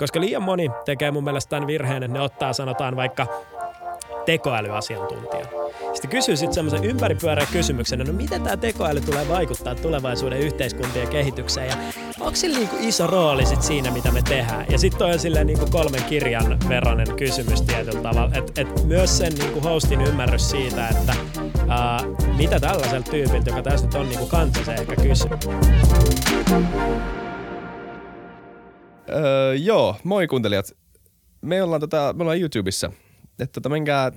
Koska liian moni tekee mun mielestä tämän virheen, että ne ottaa sanotaan vaikka tekoälyasiantuntijan. Sitten kysyy sitten semmoisen ympäripyörän kysymyksen, no miten tämä tekoäly tulee vaikuttaa tulevaisuuden yhteiskuntien kehitykseen ja onko sillä niinku iso rooli sit siinä, mitä me tehdään. Ja sitten on silleen niinku kolmen kirjan veronen kysymys tietyllä tavalla, että et myös sen niinku hostin ymmärrys siitä, että ää, mitä tällaiselta tyypiltä, joka tässä on niinku kanssa se ehkä kysyy. Öö, joo, moi kuuntelijat. Me ollaan, tota, me ollaan YouTubessa. Että tota, menkää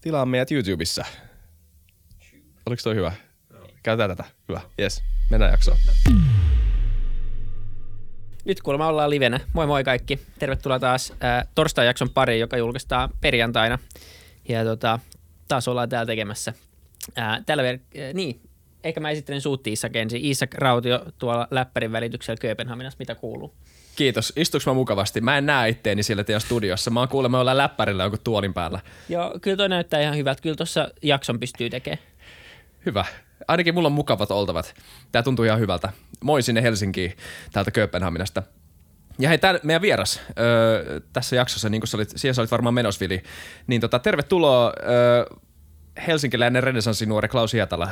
tilaa meidät YouTubessa. Oliko toi hyvä? Käytetään tätä. Hyvä. Yes. Mennään jaksoon. Nyt kuulemma ollaan livenä. Moi moi kaikki. Tervetuloa taas äh, torstai-jakson pariin, joka julkaistaan perjantaina. Ja tota, taas ollaan täällä tekemässä. Äh, tällä ver- äh, niin, ehkä mä esittelen suutti Isak ensin. Isak Rautio tuolla läppärin välityksellä Kööpenhaminassa. Mitä kuuluu? Kiitos. Istuuko mä mukavasti? Mä en näe itteeni siellä teidän studiossa. Mä oon kuulemma olla läppärillä jonkun tuolin päällä. Joo, kyllä toi näyttää ihan hyvältä. Kyllä tuossa jakson pystyy tekemään. Hyvä. Ainakin mulla on mukavat oltavat. Tää tuntuu ihan hyvältä. Moi sinne Helsinkiin täältä Kööpenhaminasta. Ja hei, tää meidän vieras öö, tässä jaksossa, niin kuin sä olit, siellä sä olit varmaan menosvili, niin tota, tervetuloa öö, helsinkiläinen renesanssinuori Klaus Hietala.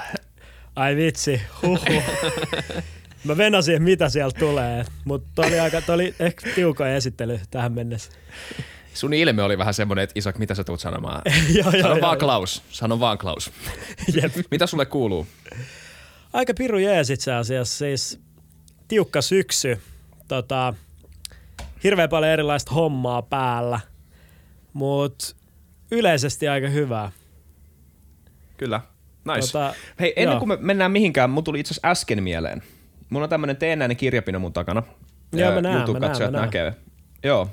Ai vitsi, huhu. Mä venasin, että mitä sieltä tulee, mutta toi oli, aika, toi oli ehkä tiukoin esittely tähän mennessä. Sun ilme oli vähän semmoinen, että Isak, mitä sä tulet sanomaan? joo, joo, Sano joo, vaan joo. Klaus. Sano vaan Klaus. Jep. mitä sulle kuuluu? Aika piru jees itse asiassa, siis tiukka syksy, tota, hirveän paljon erilaista hommaa päällä, mutta yleisesti aika hyvää. Kyllä. Nice. Tota, Hei, ennen joo. kuin me mennään mihinkään, mun tuli itse asiassa äsken mieleen. Mulla on tämmönen teennäinen kirjapino mun takana. Joo, mä näen, mä näen, mä näkee. Joo.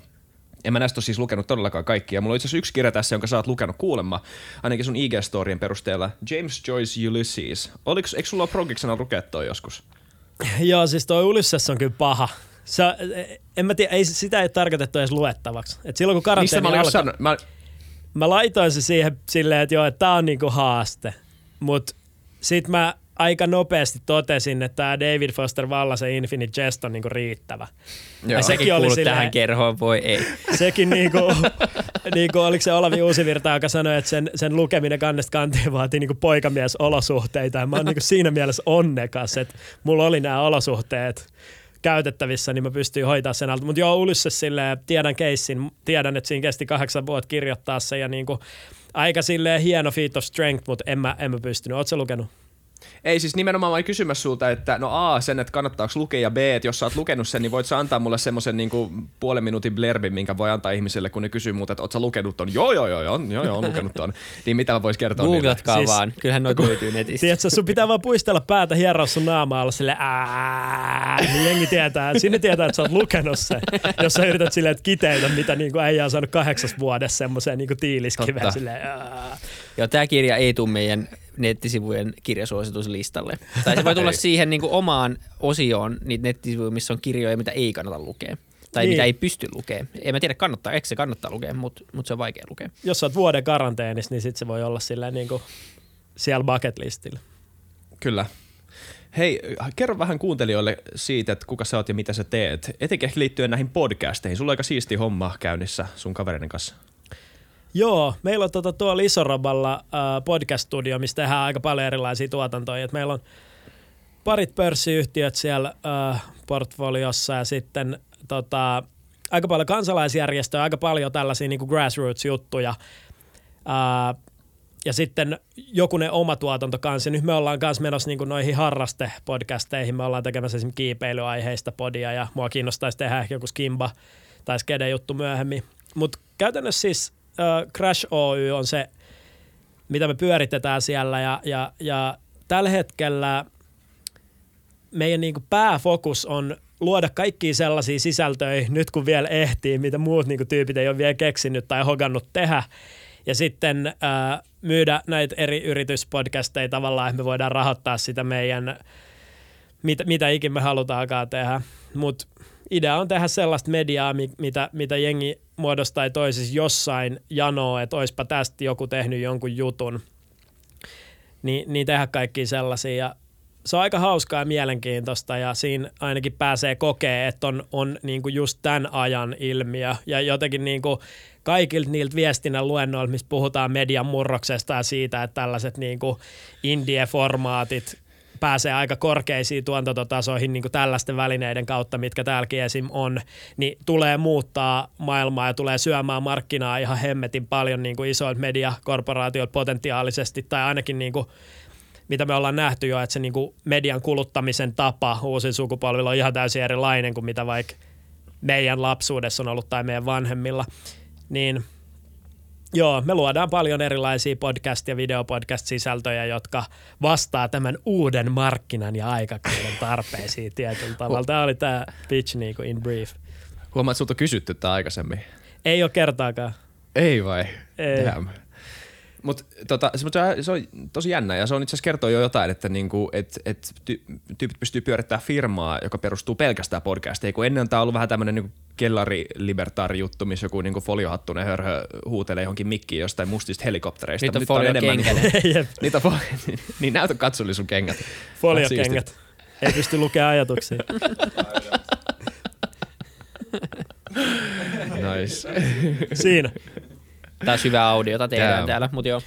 En mä näistä ole siis lukenut todellakaan kaikkia. Mulla on itse asiassa yksi kirja tässä, jonka sä oot lukenut kuulemma, ainakin sun IG-storien perusteella. James Joyce Ulysses. Oliko, eikö sulla ole progiksena lukea toi joskus? Joo, siis toi Ulysses on kyllä paha. Se, en mä tiedä, ei, sitä ei tarkoitettu edes luettavaksi. Et silloin kun karanteeni mä alkoi, sanonut? Mä, mä laitoin se siihen silleen, että joo, että tää on niinku haaste. Mut sit mä aika nopeasti totesin, että tää David Foster Wallace Infinite Jest on niinku riittävä. joo. Ja sekin oli silleen- tähän kerhoon, voi ei. Sekin niinku, niinku oliko se Olavi Uusivirta, joka sanoi, että sen, sen lukeminen kannesta kantiin vaatii niinku poikamiesolosuhteita. Ja mä oon niinku siinä mielessä onnekas, että mulla oli nämä olosuhteet käytettävissä, niin mä pystyin hoitaa sen alta. Mutta joo, Ulysses silleen, tiedän keissin, tiedän, että siinä kesti kahdeksan vuotta kirjoittaa se ja niinku, aika silleen hieno feat of strength, mutta en mä, en mä pystynyt. Ootko lukenut? Ei siis nimenomaan mä olin kysymässä sulta, että no A, sen, että kannattaako lukea ja B, että jos sä oot lukenut sen, niin voit sä antaa mulle semmoisen niinku puolen minuutin blerbin, minkä voi antaa ihmisille, kun ne kysyy muuta, että oot sä lukenut ton? Joo, joo, joo, joo, joo, joo, on lukenut ton. Niin mitä mä vois kertoa niille? Googlatkaa Siis- vaan. Kyllähän noita löytyy netistä. Tiedätkö, sun pitää vaan puistella päätä, hieroa sun naamaa, olla silleen ää, niin jengi tietää, sinne tietää, että sä oot lukenut sen. Jos sä yrität silleen, että kiteytä, mitä niinku äijä on saanut kahdeksas vuodessa semmoiseen niinku tiiliskiveen silleen. Joo, tämä kirja ei tule meidän nettisivujen kirjasuosituslistalle. Tai se voi tulla siihen niin kuin omaan osioon niitä nettisivuja, missä on kirjoja, mitä ei kannata lukea. Tai Niin. mitä ei pysty lukemaan. En mä tiedä, kannattaa, eikö se kannattaa lukea, mutta mut se on vaikea lukea. Jos sä oot vuoden karanteenissa, niin sit se voi olla silleen niinku siellä bucket listillä. Kyllä. Hei, kerro vähän kuuntelijoille siitä, että kuka sä oot ja mitä sä teet. Etenkin ehkä liittyen näihin podcasteihin. Sulla on aika siisti homma käynnissä sun kavereiden kanssa. Joo, meillä on tota, tuolla Isoraballa äh, podcast-studio, missä tehdään aika paljon erilaisia tuotantoja. Et meillä on parit pörssiyhtiöt siellä äh, portfoliossa ja sitten tota, aika paljon kansalaisjärjestöjä, aika paljon tällaisia niin grassroots-juttuja. Äh, ja sitten jokunen oma tuotanto kanssa. Nyt me ollaan kanssa menossa niin noihin harraste-podcasteihin. Me ollaan tekemässä esimerkiksi kiipeilyaiheista podia ja mua kiinnostaisi tehdä ehkä joku skimba tai skede juttu myöhemmin. Mutta käytännössä siis Crash Oy on se, mitä me pyöritetään siellä ja, ja, ja tällä hetkellä meidän niin pääfokus on luoda kaikkia sellaisia sisältöjä nyt kun vielä ehtii, mitä muut niin tyypit ei ole vielä keksinyt tai hogannut tehdä. Ja sitten ää, myydä näitä eri yrityspodcasteja tavallaan, että me voidaan rahoittaa sitä meidän, mitä, mitä ikin me halutaankaan tehdä. Mutta idea on tehdä sellaista mediaa, mi- mitä, mitä jengi muodostaa tai toisessa jossain janoa, että oispa tästä joku tehnyt jonkun jutun. Ni, niin tehdä kaikki sellaisia. Ja se on aika hauskaa ja mielenkiintoista ja siinä ainakin pääsee kokee, että on, on niin kuin just tämän ajan ilmiö ja jotenkin niin kuin kaikilta niiltä viestinnän luennoilta, missä puhutaan median murroksesta ja siitä, että tällaiset niin kuin indie-formaatit pääsee aika korkeisiin tuotantotasoihin niin tällaisten välineiden kautta, mitkä täälläkin esim. on, niin tulee muuttaa maailmaa ja tulee syömään markkinaa ihan hemmetin paljon niin isoilta mediakorporaatioilta potentiaalisesti, tai ainakin niin kuin mitä me ollaan nähty jo, että se niin kuin median kuluttamisen tapa uusin sukupolvilla on ihan täysin erilainen kuin mitä vaikka meidän lapsuudessa on ollut tai meidän vanhemmilla, niin – Joo, me luodaan paljon erilaisia podcast- ja videopodcast-sisältöjä, jotka vastaa tämän uuden markkinan ja aikakauden tarpeisiin tietyllä tavalla. Tämä oli tämä pitch niin kuin in brief. Huomaat, että sulta kysytty tämä aikaisemmin. Ei ole kertaakaan. Ei vai? Ei. Damn. Mut, tota, se, se on tosi jännä ja se on itse asiassa kertoo jo jotain, että niinku, et, et ty, tyypit pystyy pyörittämään firmaa, joka perustuu pelkästään podcastiin, kun ennen tämä on ollut vähän tämmöinen niinku kellari juttu, missä joku niinku foliohattunen hörhö huutelee johonkin mikkiin jostain mustista helikoptereista. Nyt on folio enemmän, Jep. niitä fo- niin näytä katsolle sun kengät. Foliokengät. Ei pysty lukemaan ajatuksia. nice. Siinä. Tää on syvä audiota tehdään Damn. täällä, mutta joo.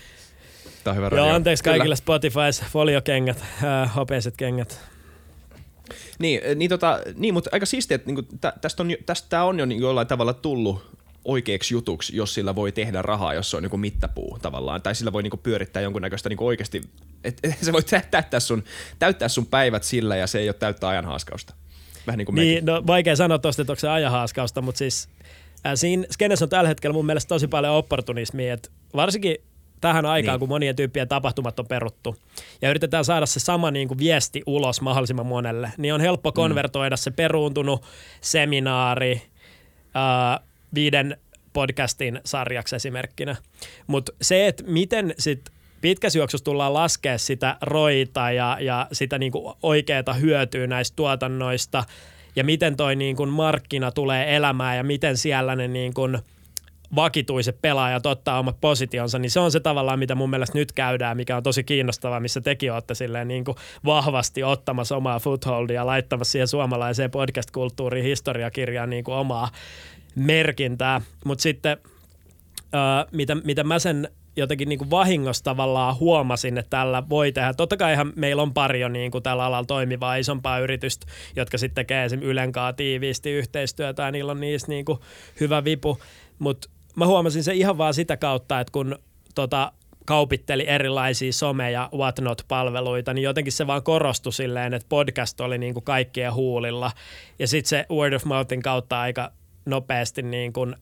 Tää on hyvä radio. Joo, anteeksi Kyllä. kaikille Spotifys, foliokengät, äh, hopeiset kengät. Niin, niin, tota, niin mutta aika siistiä, että niinku, tä, tästä on, tästä tää on jo niinku jollain tavalla tullut oikeaksi jutuksi, jos sillä voi tehdä rahaa, jos se on niinku mittapuu tavallaan. Tai sillä voi niinku pyörittää jonkunnäköistä niinku oikeasti, että et, se voi tä- täyttää sun, täyttää sun päivät sillä ja se ei ole täyttä ajan haaskausta. Vähän niin kuin mekin. Niin, no vaikea sanoa tuosta, että onko se ajanhaaskausta, mutta siis äh, siinä skenessä on tällä hetkellä mun mielestä tosi paljon opportunismia, että varsinkin tähän aikaan, Niin. kun monien tyyppien tapahtumat on peruttu ja yritetään saada se sama niin kuin viesti ulos mahdollisimman monelle, niin on helppo konvertoida se peruuntunut seminaari äh, viiden podcastin sarjaksi esimerkkinä. Mutta se, että miten sitten pitkässä juoksussa tullaan laskea sitä roita ja, ja sitä niinku oikeaa hyötyä näistä tuotannoista ja miten toi niinku markkina tulee elämään ja miten siellä ne niinku vakituiset pelaajat ottaa omat positionsa, niin se on se tavallaan, mitä mun mielestä nyt käydään, mikä on tosi kiinnostavaa, missä tekin olette silleen niin kuin vahvasti ottamassa omaa footholdia laittamassa siihen suomalaiseen podcast-kulttuuriin historiakirjaan niin kuin omaa merkintää. Mutta sitten öö, mitä, mitä mä sen jotenkin niin kuin vahingossa tavallaan huomasin, että tällä voi tehdä. Totta kai meillä on pari niin kuin tällä alalla toimivaa isompaa yritystä, jotka sitten tekee esimerkiksi Ylen kanssa tiiviisti yhteistyötä ja niillä on niissä niin kuin hyvä vipu. Mutta mä huomasin se ihan vaan sitä kautta, että kun tota, kaupitteli erilaisia some- ja whatnot-palveluita, niin jotenkin se vaan korostui silleen, että podcast oli niin kuin kaikkien huulilla. Ja sitten se word of mouthin kautta aika nopeasti niin kuin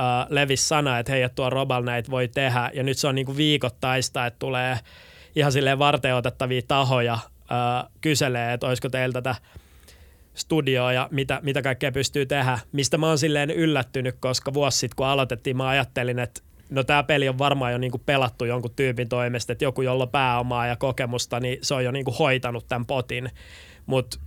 äh, levisi sana, että hei, että tuo Robal näitä voi tehdä. Ja nyt se on niin kuin viikoittaista, että tulee ihan silleen varten otettavia tahoja äh, kyselee, että olisiko teillä tätä studioa ja mitä, mitä kaikkea pystyy tehdä. Mistä mä oon silleen yllättynyt, koska vuosi sitten kun aloitettiin, mä ajattelin, että no tämä peli on varmaan jo niinku pelattu jonkun tyypin toimesta, että joku, jolla on pääomaa ja kokemusta, niin se on jo niinku hoitanut tämän potin. Mutta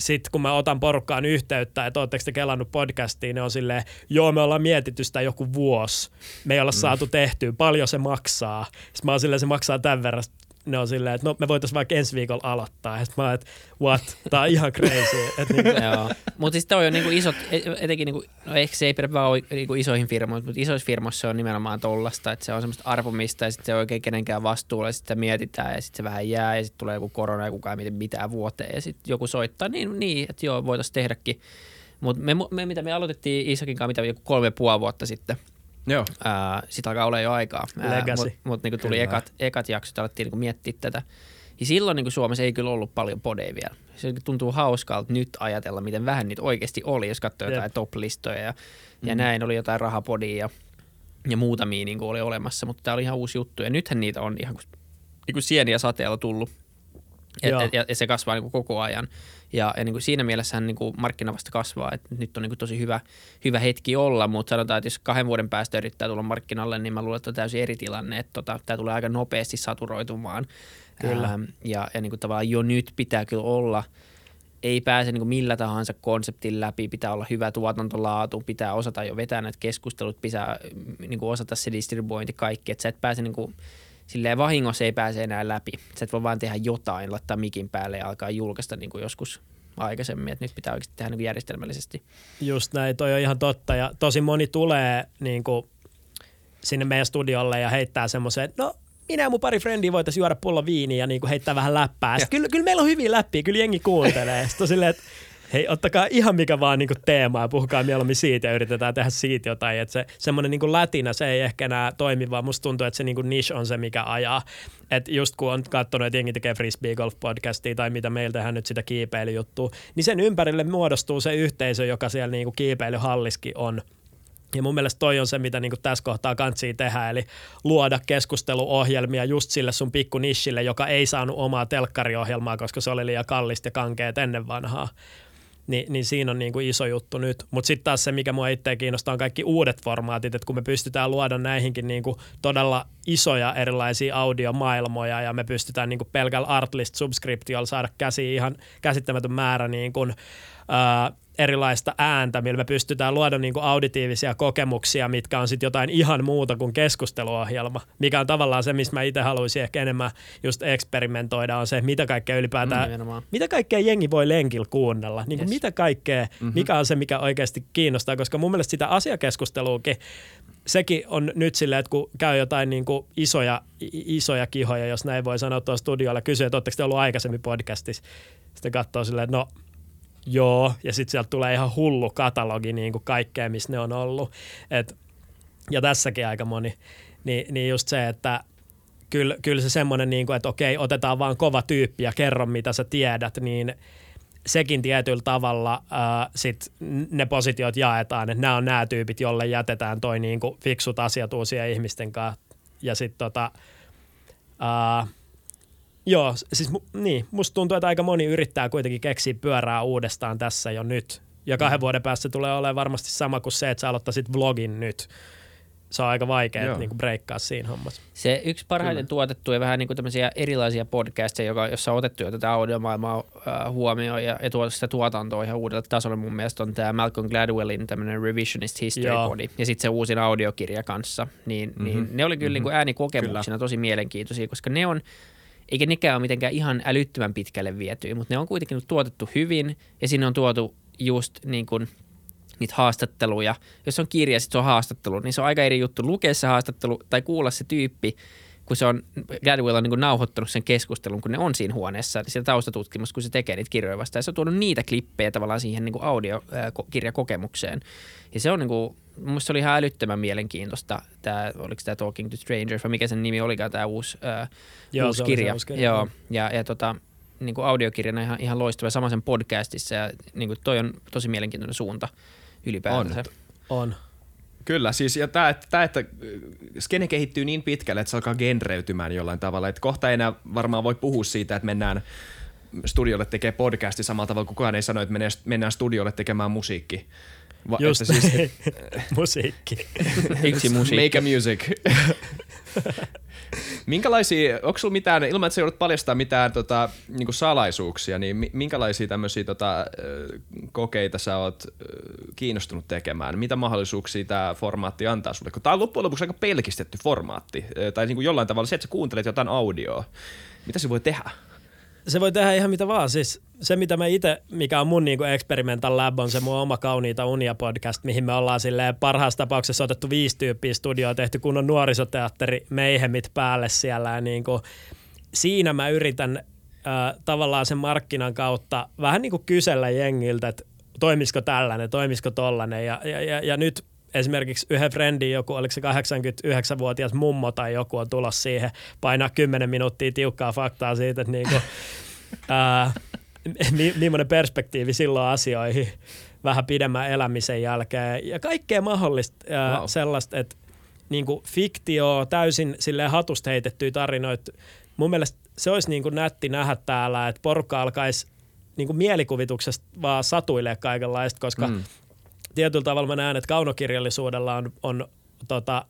sitten kun mä otan porukkaan yhteyttä, että ootteko te kelannut podcastiin, ne on silleen, joo me ollaan mietitty sitä joku vuosi. Me ei olla saatu tehtyä, paljon se maksaa. Sitten mä oon silleen, se maksaa tämän verran. Ne on silleen, että no me voitaisiin vaikka ensi viikolla aloittaa. Sitten mä että what, tää on ihan crazy. Niinku. Mutta siis toi on niinku isot, e- etenkin niinku, no ehkä se ei pidä vaan niinku isoihin firmoihin, mutta isoissa firmoissa se on nimenomaan tollasta, että se on semmoista arpomista ja sitten se ei oikein kenenkään vastuulla ja sitten mietitään ja sitten se vähän jää ja sitten tulee joku korona ja kukaan ei mieti mitään vuoteen ja sitten joku soittaa, niin, niin että joo, voitaisiin tehdäkin. Mutta me, me, mitä me aloitettiin Isakin kanssa, mitä joku kolme ja puoli vuotta sitten, Joo. Ää, sitä alkaa olla jo aikaa. Legacy. Mutta mut, niinku tuli Kyllä. ekat, ekat jaksot, alettiin niinku miettiä tätä. Ja silloin niinku Suomessa ei kyllä ollut paljon podeja vielä. Se tuntuu hauskalta nyt ajatella, miten vähän niitä oikeasti oli, jos katsoo jotain Jep. top-listoja ja, ja näin. Oli jotain rahapodia ja, ja muutamia niinku oli olemassa, mutta tämä oli ihan uusi juttu. Ja nythän niitä on ihan kuin, niin kuin sieniä sateella tullut. Et, et, ja, ja se kasvaa niin kuin koko ajan. Ja, ja niin kuin siinä mielessä niin kuin markkina vasta kasvaa, että nyt on niin kuin tosi hyvä, hyvä hetki olla, mutta sanotaan, että jos kahden vuoden päästä yrittää tulla markkinalle, niin mä luulen, että on täysin eri tilanne, että tota, tämä tulee aika nopeasti saturoitumaan. Kyllä. Ähm, ja ja niin kuin tavallaan jo nyt pitää kyllä olla, ei pääse niin kuin millä tahansa konseptin läpi, pitää olla hyvä tuotantolaatu, pitää osata jo vetää näitä keskustelut, pitää niin kuin osata se distribuointi kaikki, että sä et pääse niin kuin silleen vahingossa ei pääse enää läpi. Sä et voi vaan tehdä jotain, laittaa mikin päälle ja alkaa julkaista niin kuin joskus aikaisemmin, että nyt pitää oikeasti tehdä niin kuin järjestelmällisesti. Just näin, toi on ihan totta ja tosi moni tulee niin kuin sinne meidän studiolle ja heittää semmoisen, että no minä ja mun pari frendiä voitaisiin juoda pullo viiniä ja niin kuin heittää vähän läppää. Sitten, kyllä, kyllä meillä on hyviä läppiä, kyllä jengi kuuntelee. Sitten on silleen, että hei, ottakaa ihan mikä vaan niin teema ja puhukaa mieluummin siitä ja yritetään tehdä siitä jotain. Että se, semmoinen niin lätinä, se ei ehkä enää toimi, vaan musta tuntuu, että se niin niche on se, mikä ajaa. Että just kun on katsonut, että jengi tekee frisbee golf podcastia tai mitä meillä tehdään nyt sitä kiipeilyjuttua, niin sen ympärille muodostuu se yhteisö, joka siellä niin kiipeilyhalliskin on – ja mun mielestä toi on se, mitä niin tässä kohtaa kantsii tehdä, eli luoda keskusteluohjelmia just sille sun pikku nishille, joka ei saanut omaa telkkariohjelmaa, koska se oli liian kallista ja kankeet ennen vanhaa. Ni, niin siinä on niin kuin iso juttu nyt. Mutta sitten taas se, mikä mua itse kiinnostaa, on kaikki uudet formaatit, että kun me pystytään luoda näihinkin niin kuin todella isoja erilaisia audiomaailmoja ja me pystytään niin kuin pelkällä Artlist-subscriptiolla saada käsiin ihan käsittämätön määrä niin kuin, ää, erilaista ääntä, millä me pystytään luoda niin kuin auditiivisia kokemuksia, mitkä on sitten jotain ihan muuta kuin keskusteluohjelma, mikä on tavallaan se, mistä mä itse haluaisin ehkä enemmän just eksperimentoida, on se, mitä kaikkea ylipäätään, mm, mitä kaikkea jengi voi lenkillä kuunnella, niin kuin yes. mitä kaikkea, mm-hmm. mikä on se, mikä oikeasti kiinnostaa, koska mun mielestä sitä asiakeskusteluukin, sekin on nyt silleen, että kun käy jotain niin kuin isoja, isoja kihoja, jos näin voi sanoa tuolla studiolla, kysyy, että oletteko te ollut aikaisemmin podcastissa, sitten katsoo silleen, että no Joo, ja sitten sieltä tulee ihan hullu katalogi niin kuin kaikkea, missä ne on ollut. Et, ja tässäkin aika moni. Ni, niin just se, että kyllä, kyllä se semmoinen, niin kuin, että okei, otetaan vaan kova tyyppi ja kerro, mitä sä tiedät, niin sekin tietyllä tavalla äh, sit ne positiot jaetaan, että nämä on nämä tyypit, jolle jätetään toi niin kuin fiksut asiat uusien ihmisten kanssa. Ja sitten tota, äh, Joo, siis niin, musta tuntuu, että aika moni yrittää kuitenkin keksiä pyörää uudestaan tässä jo nyt. Ja kahden mm. vuoden päästä tulee olemaan varmasti sama kuin se, että sä aloittaisit vlogin nyt. Se on aika vaikea niin breikkaa siinä hommassa. Se yksi parhaiten Kyllä. tuotettuja vähän niin kuin tämmöisiä erilaisia podcasteja, joka, jossa on otettu jo tätä audiomaailmaa äh, huomioon ja, ja tuotu sitä tuotantoa ihan uudelle tasolle mun mielestä on tämä Malcolm Gladwellin tämmöinen Revisionist History Joo. Body ja sitten se uusin audiokirja kanssa. Niin, mm-hmm. niin ne oli kyllä mm-hmm. niin kuin äänikokemuksina kyllä. tosi mielenkiintoisia, koska ne on – eikä nekään ole mitenkään ihan älyttömän pitkälle vietyä, mutta ne on kuitenkin tuotettu hyvin ja sinne on tuotu just niin kuin niitä haastatteluja. Jos on kirja, sitten se on haastattelu, niin se on aika eri juttu lukea se haastattelu tai kuulla se tyyppi, kun se on, Gladwell on niin nauhoittanut sen keskustelun, kun ne on siinä huoneessa, niin siellä taustatutkimus, kun se tekee niitä kirjoja vastaan. Ja se on tuonut niitä klippejä tavallaan siihen niin audiokirjakokemukseen. Ja se on niin kuin, mun se oli ihan älyttömän mielenkiintoista, tämä, oliko tämä Talking to Strangers, vai mikä sen nimi olikaan, tämä uusi, ää, Joo, uusi kirja. Uusi kirja. Joo, ja, ja tota, niin kuin audiokirjana ihan, ihan loistava, sama sen podcastissa, ja niin kuin toi on tosi mielenkiintoinen suunta ylipäätään. On. on. Kyllä, siis ja tämä, että, että skene kehittyy niin pitkälle, että se alkaa genreytymään jollain tavalla, että kohta ei enää varmaan voi puhua siitä, että mennään studiolle tekemään podcasti samalla tavalla, kukaan ei sano, että mennään studiolle tekemään musiikki. Va- Just että siis, musiikki. Yksi musiikki. Make a music. minkälaisia, onko sulla mitään, ilman että sä joudut paljastaa mitään tota, niin salaisuuksia, niin minkälaisia tämmöisiä tota, kokeita sä oot kiinnostunut tekemään? Mitä mahdollisuuksia tämä formaatti antaa sulle? Kun tämä on loppujen lopuksi aika pelkistetty formaatti, tai niin kuin jollain tavalla se, että sä kuuntelet jotain audioa, mitä se voi tehdä? Se voi tehdä ihan mitä vaan. Siis se, mitä me itse, mikä on mun niinku experimental lab, on se mun oma Kauniita unia podcast, mihin me ollaan silleen parhaassa tapauksessa otettu viisi tyyppiä studioa, tehty kunnon nuorisoteatteri meihemit päälle siellä. Ja niinku, siinä mä yritän äh, tavallaan sen markkinan kautta vähän niin kuin kysellä jengiltä, että toimisiko tällainen, toimisiko tollainen. Ja, ja, ja, ja nyt esimerkiksi yhden friendin joku, oliko se 89-vuotias mummo tai joku on tulossa siihen, painaa 10 minuuttia tiukkaa faktaa siitä, että niinku, ää, millainen perspektiivi silloin asioihin vähän pidemmän elämisen jälkeen ja kaikkea mahdollista ää, wow. sellaista, että niinku fiktio, täysin silleen hatusta heitettyjä tarinoita. Mun mielestä se olisi niinku nätti nähdä täällä, että porukka alkaisi niinku mielikuvituksesta vaan satuilee kaikenlaista, koska mm tietyllä tavalla mä näen, että kaunokirjallisuudella on, on tota,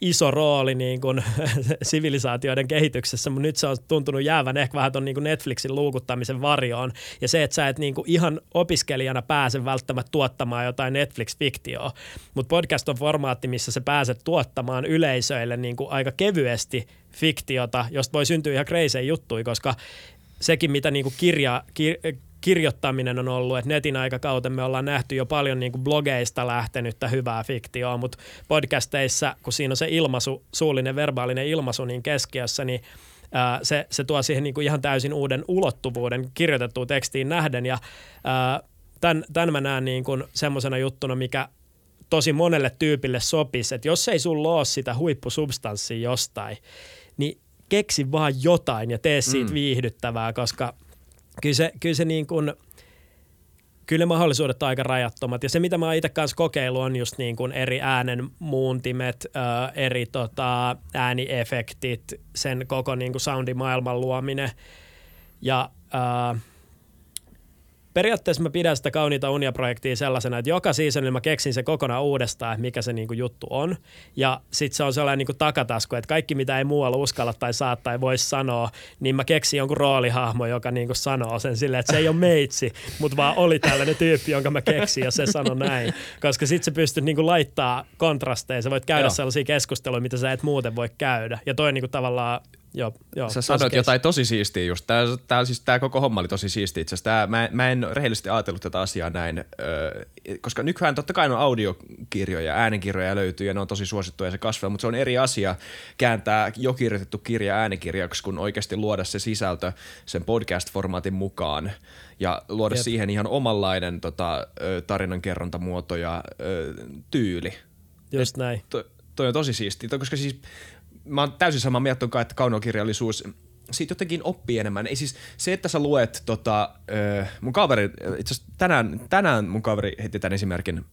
iso rooli niin kuin sivilisaatioiden kehityksessä, mutta nyt se on tuntunut jäävän ehkä vähän tuon niin Netflixin luukuttamisen varjoon. Ja se, että sä et niin kuin ihan opiskelijana pääse välttämättä tuottamaan jotain Netflix-fiktioa, mutta podcast on formaatti, missä sä pääset tuottamaan yleisöille niin kuin aika kevyesti fiktiota, josta voi syntyä ihan crazy juttuja, koska sekin, mitä niin kuin kirja, kir, kirjoittaminen on ollut, että netin aikakauten me ollaan nähty jo paljon niin kuin blogeista lähtenyttä hyvää fiktioa, mutta podcasteissa, kun siinä on se ilmaisu, suullinen verbaalinen ilmaisu niin keskiössä, niin ää, se, se tuo siihen niin kuin ihan täysin uuden ulottuvuuden kirjoitettuun tekstiin nähden ja ää, tämän, tämän mä näen niin kuin semmoisena juttuna, mikä tosi monelle tyypille sopisi, että jos ei sulla ole sitä huippusubstanssia jostain, niin keksi vaan jotain ja tee siitä mm. viihdyttävää, koska kyllä se, kyllä se niin kuin, kyllä ne mahdollisuudet on aika rajattomat. Ja se, mitä mä itse kanssa kokeillut, on just niin kuin eri äänen muuntimet, äh, eri tota, ääniefektit, sen koko niin kuin soundimaailman luominen. Ja äh, periaatteessa mä pidän sitä kauniita unia-projektia sellaisena, että joka seasonilla mä keksin se kokonaan uudestaan, että mikä se niinku juttu on. Ja sitten se on sellainen niinku takatasku, että kaikki mitä ei muualla uskalla tai saa tai voi sanoa, niin mä keksin jonkun roolihahmo, joka niinku sanoo sen silleen, että se ei ole meitsi, mutta vaan oli tällainen tyyppi, jonka mä keksin ja se sanoi näin. Koska sitten sä pystyt niinku laittaa kontrasteja, sä voit käydä Joo. sellaisia keskusteluja, mitä sä et muuten voi käydä. Ja toi niinku tavallaan Joo, joo, Sä sanoit kes... jotain tosi siistiä just. Tää, tää, siis tää koko homma oli tosi siistiä itse asiassa. mä, mä en rehellisesti ajatellut tätä asiaa näin, ö, koska nykyään totta kai on audiokirjoja, äänikirjoja löytyy ja ne on tosi suosittuja ja se kasvaa, mutta se on eri asia kääntää jo kirjoitettu kirja äänikirjaksi, kun oikeasti luoda se sisältö sen podcast-formaatin mukaan ja luoda Jep. siihen ihan omanlainen tota, tarinankerrontamuoto ja ö, tyyli. Just näin. To, toi on tosi siistiä, koska siis mä oon täysin samaa mieltä, että kaunokirjallisuus siitä jotenkin oppii enemmän. Ei siis se, että sä luet tota, mun kaveri, itse tänään, tänään mun kaveri heitti tämän esimerkin,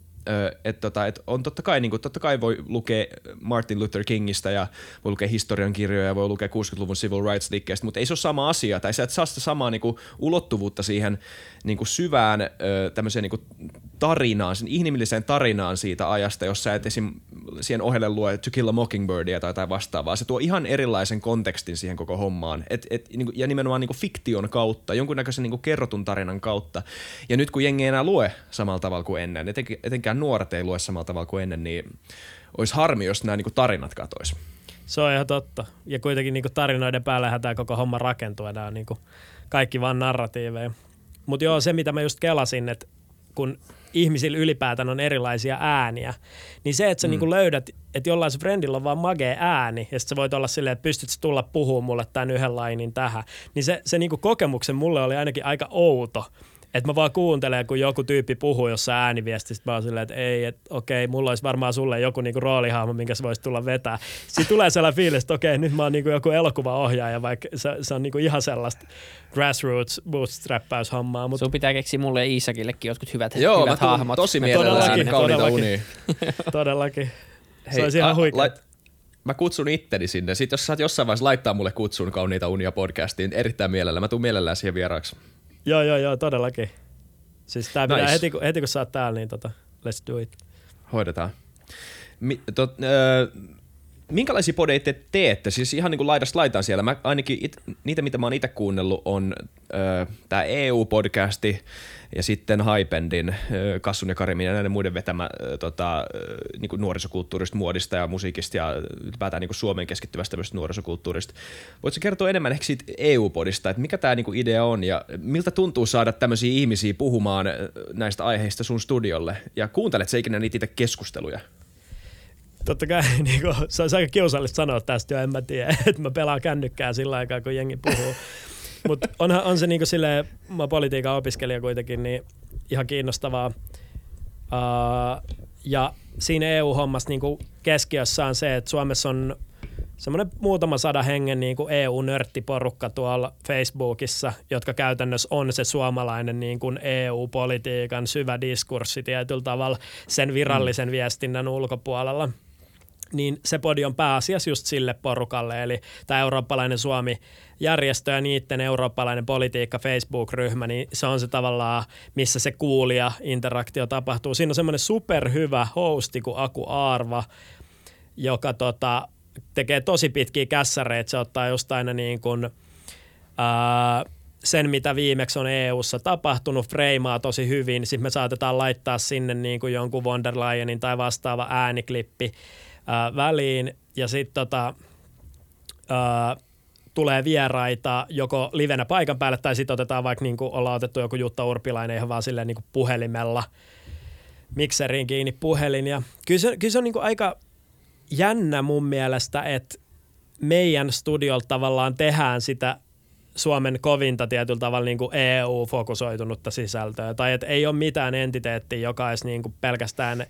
että tota, et on totta kai, niin kuin, totta kai voi lukea Martin Luther Kingistä ja voi lukea historiankirjoja ja voi lukea 60-luvun civil rights liikkeestä, mutta ei se ole sama asia, tai sä et saa sitä samaa niin kuin, ulottuvuutta siihen niin kuin syvään tämmöiseen niin kuin, tarinaan, sen inhimilliseen tarinaan siitä ajasta, jos sä et esim. siihen ohelle lue To Kill a Mockingbirdia tai jotain vastaavaa. Se tuo ihan erilaisen kontekstin siihen koko hommaan. Et, et, niinku, ja nimenomaan niinku fiktion kautta, jonkunnäköisen niinku kerrotun tarinan kautta. Ja nyt kun jengi ei enää lue samalla tavalla kuin ennen, eten, etenkään nuoret ei lue samalla tavalla kuin ennen, niin olisi harmi, jos nämä niinku tarinat katois. Se on ihan totta. Ja kuitenkin niinku tarinoiden päälle tämä koko homma rakentuu. Nämä on niinku kaikki vaan narratiiveja. Mutta joo, se mitä mä just kelasin, että kun ihmisillä ylipäätään on erilaisia ääniä, niin se, että sä mm. niin löydät, että jollain friendillä on vaan magee ääni, ja sitten sä voit olla silleen, että pystyt tulla puhumaan mulle tämän yhden lainin tähän, niin se, se niin kokemuksen mulle oli ainakin aika outo, että mä vaan kuuntelen, kun joku tyyppi puhuu jossain ääniviestistä, mä oon silleen, että ei, että okei, mulla olisi varmaan sulle joku niinku roolihahmo, minkä sä voisit tulla vetää. Sitten tulee sellainen fiilis, että okei, nyt mä oon niinku joku elokuvaohjaaja, vaikka se, se on niinku ihan sellaista grassroots bootstrappäyshommaa. Mutta... Sun pitää keksiä mulle ja Iisakillekin jotkut hyvät, Joo, hyvät hahmot. tosi mielelläni todellakin, todellakin. Se Hei, olisi ihan huikea. La- mä kutsun itteni sinne. Sitten jos saat jossain vaiheessa laittaa mulle kutsun Kauniita unia podcastiin, erittäin mielellä. Mä tuun mielellään siihen vieraaksi. Joo, joo, joo, todellakin. Siis tää nice. pitää heti, kun, heti kun sä oot täällä, niin tota, let's do it. Hoidetaan. Mi, tot, minkälaisia podeja te teette? Siis ihan niin kuin laidasta laitaan siellä. Mä ainakin it, niitä, mitä mä oon itse kuunnellut, on äh, tämä EU-podcasti, ja sitten Haipendin, Kassun ja Karimin ja näiden muiden vetämä tota, niin kuin nuorisokulttuurista, muodista ja musiikista ja ylipäätään niin Suomeen keskittyvästä nuorisokulttuurista. Voitko kertoa enemmän ehkä siitä EU-podista, että mikä tämä niin idea on ja miltä tuntuu saada tämmöisiä ihmisiä puhumaan näistä aiheista sun studiolle ja kuuntelet se ikinä niitä keskusteluja? Totta kai niin kuin, se on aika kiusallista sanoa tästä jo, en mä tiedä, että mä pelaan kännykkää sillä aikaa, kun jengi puhuu. Mutta onhan on se niinku silleen, mä politiikan opiskelija kuitenkin, niin ihan kiinnostavaa. Uh, ja siinä EU-hommassa niinku keskiössä on se, että Suomessa on semmoinen muutama sada hengen niin kuin EU-nörttiporukka tuolla Facebookissa, jotka käytännössä on se suomalainen niin kuin EU-politiikan syvä diskurssi tietyllä tavalla sen virallisen mm. viestinnän ulkopuolella – niin se podi on pääasiassa just sille porukalle, eli tämä eurooppalainen Suomi-järjestö ja niiden eurooppalainen politiikka Facebook-ryhmä, niin se on se tavallaan, missä se kuulija interaktio tapahtuu. Siinä on semmoinen superhyvä hosti kuin Aku Aarva, joka tota, tekee tosi pitkiä kässäreitä. Se ottaa just aina niin kuin, ää, sen, mitä viimeksi on EU-ssa tapahtunut, freimaa tosi hyvin. Sitten me saatetaan laittaa sinne niin kuin jonkun von der Leyenin tai vastaava ääniklippi ää, väliin. Ja sitten tota, ää, tulee vieraita joko livenä paikan päälle tai sitten otetaan vaikka niin kuin ollaan otettu joku Jutta Urpilainen ihan vaan silleen niin kuin puhelimella mikseriin kiinni puhelin. Ja kyllä se, kyllä se on niin kuin aika jännä mun mielestä, että meidän studiolta tavallaan tehdään sitä Suomen kovinta tietyllä tavalla niin kuin EU-fokusoitunutta sisältöä. Tai että ei ole mitään entiteettiä, joka olisi niin kuin pelkästään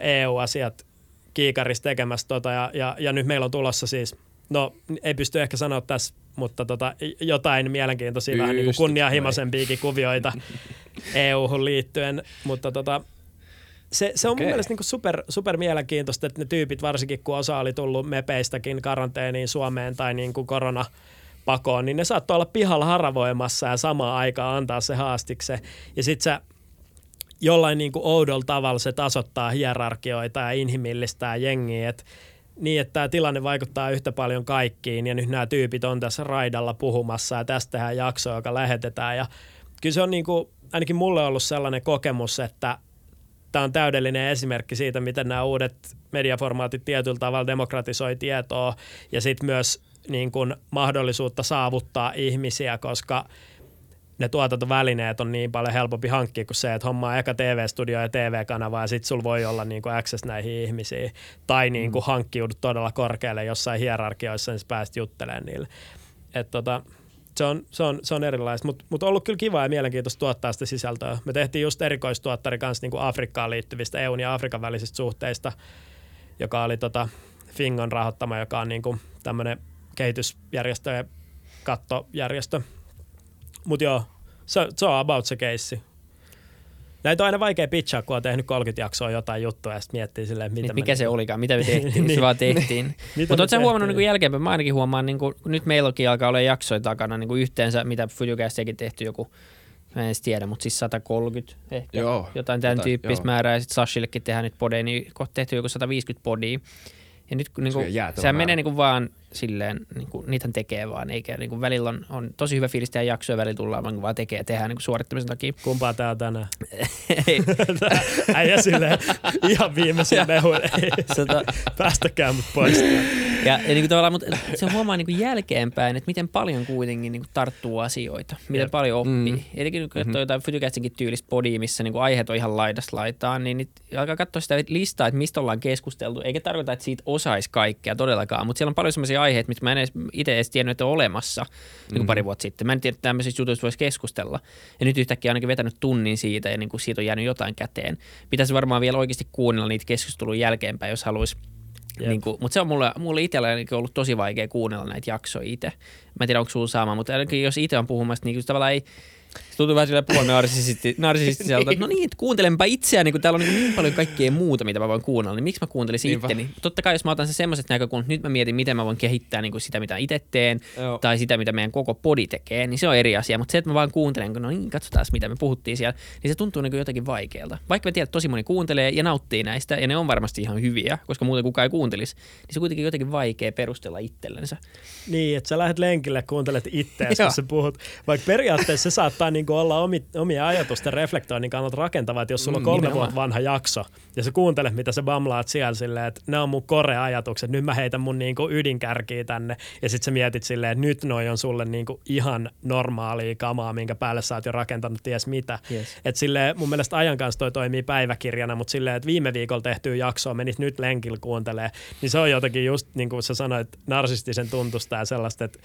EU-asiat kiikarissa tekemässä tota, ja, ja, ja, nyt meillä on tulossa siis, no ei pysty ehkä sanoa tässä, mutta tota, jotain mielenkiintoisia Pystyt, vähän niin kuin kunnianhimoisempiakin kuvioita EU-hun liittyen, mutta tota, se, se on okay. mun mielestä niin super, super mielenkiintoista, että ne tyypit, varsinkin kun osa oli tullut mepeistäkin karanteeniin Suomeen tai niin kuin korona pakoon, niin ne saattoi olla pihalla haravoimassa ja samaan aikaan antaa se haastikse. Ja sitten se jollain niin kuin oudolla tavalla se tasottaa hierarkioita ja inhimillistää jengiä, että niin, että tämä tilanne vaikuttaa yhtä paljon kaikkiin ja nyt nämä tyypit on tässä raidalla puhumassa ja tästä tehdään jakso, joka lähetetään. Ja kyllä se on niin kuin, ainakin mulle ollut sellainen kokemus, että tämä on täydellinen esimerkki siitä, miten nämä uudet mediaformaatit tietyllä tavalla demokratisoi tietoa ja sitten myös niin kuin mahdollisuutta saavuttaa ihmisiä, koska ne tuotantovälineet on niin paljon helpompi hankkia kuin se, että hommaa eka TV-studio ja TV-kanava ja sitten sulla voi olla niin kuin access näihin ihmisiin. Tai niin kuin mm. hankkiudut todella korkealle jossain hierarkioissa, niin pääst juttelemaan niille. Et tota, se on, se on, se on erilaista, mutta mut on ollut kyllä kiva ja mielenkiintoista tuottaa sitä sisältöä. Me tehtiin just erikoistuottari kanssa niin kuin Afrikkaan liittyvistä EUn ja Afrikan välisistä suhteista, joka oli tota Fingon rahoittama, joka on niin kuin tämmöinen kehitysjärjestö ja kattojärjestö. Mutta joo, se, se on about se keissi. Näitä on aina vaikea pitchaa, kun on tehnyt 30 jaksoa jotain juttua ja sitten miettii silleen, mitä niin, Mikä se olikaan, mitä me tehtiin, niin, se vaan tehtiin. Mutta oletko huomannut niin jälkeenpäin, mä ainakin huomaan, niin kuin, nyt meilläkin alkaa olla jaksoja takana niin kuin yhteensä, mitä Fujucastiakin tehty joku Mä en edes tiedä, mutta siis 130 ehkä. Joo, jotain tämän tyyppistä määrää. Ja sitten Sashillekin tehdään nyt podeja, niin kohta tehty joku 150 podia. Ja nyt niin kuin, sehän menee niin kuin vaan silleen, niin kuin, niitä tekee vaan, eikä niin kuin välillä on, on tosi hyvä fiilis tehdä jaksoja, välillä tullaan vaan, vaan tekee, tehdään niin kuin suorittamisen takia. Kumpaa tää on tänään? Äijä silleen ihan viimeisen mehun, ei Sota... päästäkään mut pois. Ja, ja niin kuin tavallaan, mutta se huomaa niin kuin jälkeenpäin, että miten paljon kuitenkin niin kuin tarttuu asioita, miten Jep. paljon oppii. Mm. Etenkin kun katsoo mm-hmm. jotain Fytycastinkin tyylistä podia, missä niin kuin aiheet on ihan laidasta laitaan, niin nyt alkaa katsoa sitä listaa, että mistä ollaan keskusteltu, eikä tarkoita, että siitä osaisi kaikkea todellakaan, mutta siellä on paljon aiheita, mitkä mä en edes, itse edes tiennyt, että on olemassa mm. niin pari vuotta sitten. Mä en tiedä, että tämmöisistä jutuista voisi keskustella. Ja nyt yhtäkkiä ainakin vetänyt tunnin siitä ja niin kuin siitä on jäänyt jotain käteen. Pitäisi varmaan vielä oikeasti kuunnella niitä keskustelun jälkeenpäin, jos haluaisi niin kuin, mutta se on mulle, mulle itsellä ollut tosi vaikea kuunnella näitä jaksoja itse. Mä en tiedä, onko sulla sama, mutta ainakin jos itse on puhumassa, niin tavallaan ei, tuntuu vähän sillä narsisisti, narsisistiselta. No niin, kuuntelenpa itseäni, kun täällä on niin, niin paljon kaikkea muuta, mitä mä voin kuunnella, niin miksi mä kuuntelisin Niinpä. itteni? Totta kai, jos mä otan se semmoiset näkökulmat, nyt mä mietin, miten mä voin kehittää niin kuin sitä, mitä itse teen, Joo. tai sitä, mitä meidän koko podi tekee, niin se on eri asia. Mutta se, että mä vaan kuuntelen, kun no niin, katsotaan, mitä me puhuttiin siellä, niin se tuntuu niin kuin jotenkin vaikealta. Vaikka mä tiedän, että tosi moni kuuntelee ja nauttii näistä, ja ne on varmasti ihan hyviä, koska muuten kukaan ei kuuntelisi, niin se on kuitenkin jotenkin vaikea perustella itsellensä. Niin, että sä lähdet lenkille, kuuntelet itseäsi, kun sä puhut. Vaikka periaatteessa se saattaa niin olla omi omia ajatusten reflektoinnin kannalta rakentavaa, että jos sulla on mm, kolme mm, vuotta vanha jakso ja sä kuuntelet, mitä sä bamlaat siellä silleen, että ne on mun kore-ajatukset, nyt mä heitän mun niinku ydinkärkiä tänne ja sit sä mietit silleen, että nyt noi on sulle niinku ihan normaalia kamaa, minkä päälle sä oot jo rakentanut ties mitä. Yes. Et silleen, mun mielestä ajan kanssa toi toimii päiväkirjana, mutta silleen, että viime viikolla tehtyä jaksoa menit nyt lenkillä kuuntelee, niin se on jotenkin just niin kuin sä sanoit, narsistisen tuntusta ja sellaista, että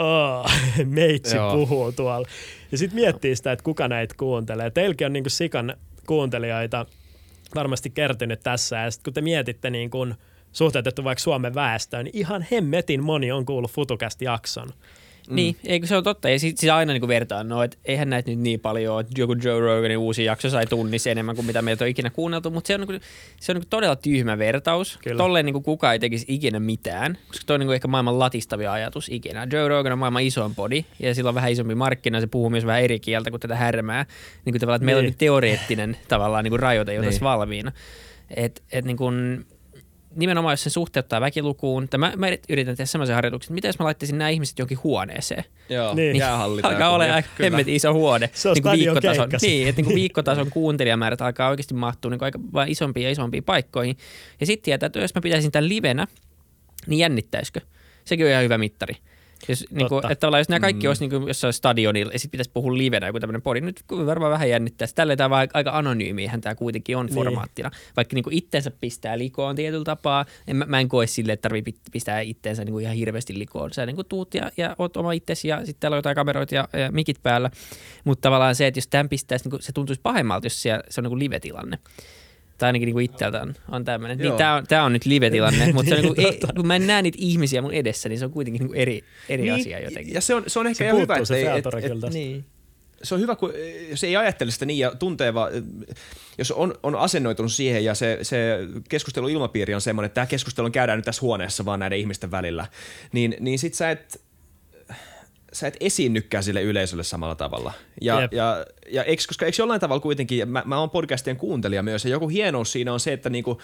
oh, meitsi Joo. puhuu tuolla. Ja sitten miettii sitä, että kuka näitä kuuntelee. Teilläkin on niinku sikan kuuntelijoita varmasti kertynyt tässä. Ja sitten kun te mietitte niin kun suhteutettu vaikka Suomen väestöön, niin ihan hemmetin moni on kuullut Futukästä jakson. Mm. Niin, eikö se on totta. Ja sit aina niin vertaan, no, että eihän näitä nyt niin paljon, että joku Joe Roganin uusi jakso sai tunnissa enemmän kuin mitä meiltä on ikinä kuunneltu, mutta se on, niin kuin, se on niin kuin todella tyhmä vertaus. Kyllä. Tolleen niin kuin kukaan ei tekisi ikinä mitään, koska toi on niin kuin ehkä maailman latistavia ajatus ikinä. Joe Rogan on maailman isoin podi ja sillä on vähän isompi markkina, se puhuu myös vähän eri kieltä kuin tätä härmää. Niin kuin tavallaan, että meillä on niin teoreettinen tavallaan niin kuin rajoite jo niin. tässä valmiina. Et, et niin kuin, nimenomaan jos sen suhteuttaa väkilukuun, tai mä, mä yritän tehdä semmoisen harjoituksen, että miten jos mä laittaisin nämä ihmiset jonkin huoneeseen. Joo, Niin. niin. jäähalli. Alkaa olla niin, aika hemmetin iso huone. Se on Niin kuin viikkotason, niin, että niin kuin viikkotason kuuntelijamäärät alkaa oikeasti mahtua niin kuin aika vaan isompiin ja isompiin paikkoihin. Ja sitten tietää, että jos mä pitäisin tämän livenä, niin jännittäisikö? Sekin on ihan hyvä mittari. Jos, niin kuin, että tavallaan jos nämä kaikki mm. olisi niin kuin jossain stadionilla ja sitten pitäisi puhua livenä joku tämmöinen podi, nyt varmaan vähän jännittää. Tällä tämä vaan aika anonyymiähän tämä kuitenkin on Niin. formaattina. Vaikka niin kuin itsensä pistää likoon tietyllä tapaa, en, mä, mä en koe sille, että tarvii pistää itteensä niin kuin ihan hirveästi likoon. Sä niin kuin tuut ja, ja oot oma itsesi ja sitten täällä on jotain kameroita ja, ja mikit päällä. Mutta tavallaan se, että jos tämän pistäisi, niin kuin, se tuntuisi pahemmalta, jos siellä, se on niin kuin live-tilanne. Tai ainakin niin kuin itseltä on, on tämmöinen. Niin tämä on, tää on nyt live-tilanne, mutta se on niin Totta. kun mä en näe niitä ihmisiä mun edessä, niin se on kuitenkin niin kuin eri, eri Niin, asia jotenkin. Ja se on, se on ehkä Se ihan hyvä, että se et, et, tästä. Niin. se on hyvä, kun jos ei ajattele sitä niin ja tuntee vaan, jos on, on asennoitunut siihen ja se, se keskusteluilmapiiri on semmoinen, että tämä keskustelu käydään nyt tässä huoneessa vaan näiden ihmisten välillä, niin, niin sit sä et, sä et esiinnykään sille yleisölle samalla tavalla. Ja, Jep. ja, ja eikö, koska eikö jollain tavalla kuitenkin, mä, mä oon podcastien kuuntelija myös, ja joku hienous siinä on se, että niinku,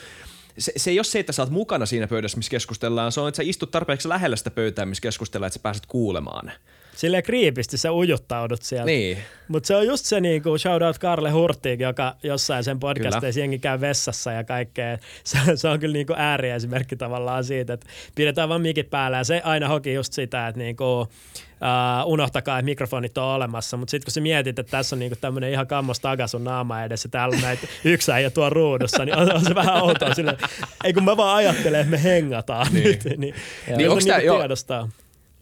se, se ei ole se, että sä oot mukana siinä pöydässä, missä keskustellaan, se on, että sä istut tarpeeksi lähellä sitä pöytää, missä keskustellaan, että sä pääset kuulemaan. Silleen kriipisti sä ujuttaudut sieltä. Niin. Mutta se on just se niinku, shout out Karle Hurtig, joka jossain sen podcasteissa jengi käy vessassa ja kaikkea. Se, se on kyllä niinku ääriesimerkki tavallaan siitä, että pidetään vaan mikit päällä ja se aina hoki just sitä, että niinku, uh, unohtakaa, että mikrofonit on olemassa, mutta sitten kun sä mietit, että tässä on niinku tämmöinen ihan kammas taga sun naama edessä, täällä on näitä yksi äijä tuo ruudussa, niin on, on se vähän outoa silleen, ei kun mä vaan ajattelen, että me hengataan niin. nyt, niin, Niin niin tää- niinku joo. tiedostaa.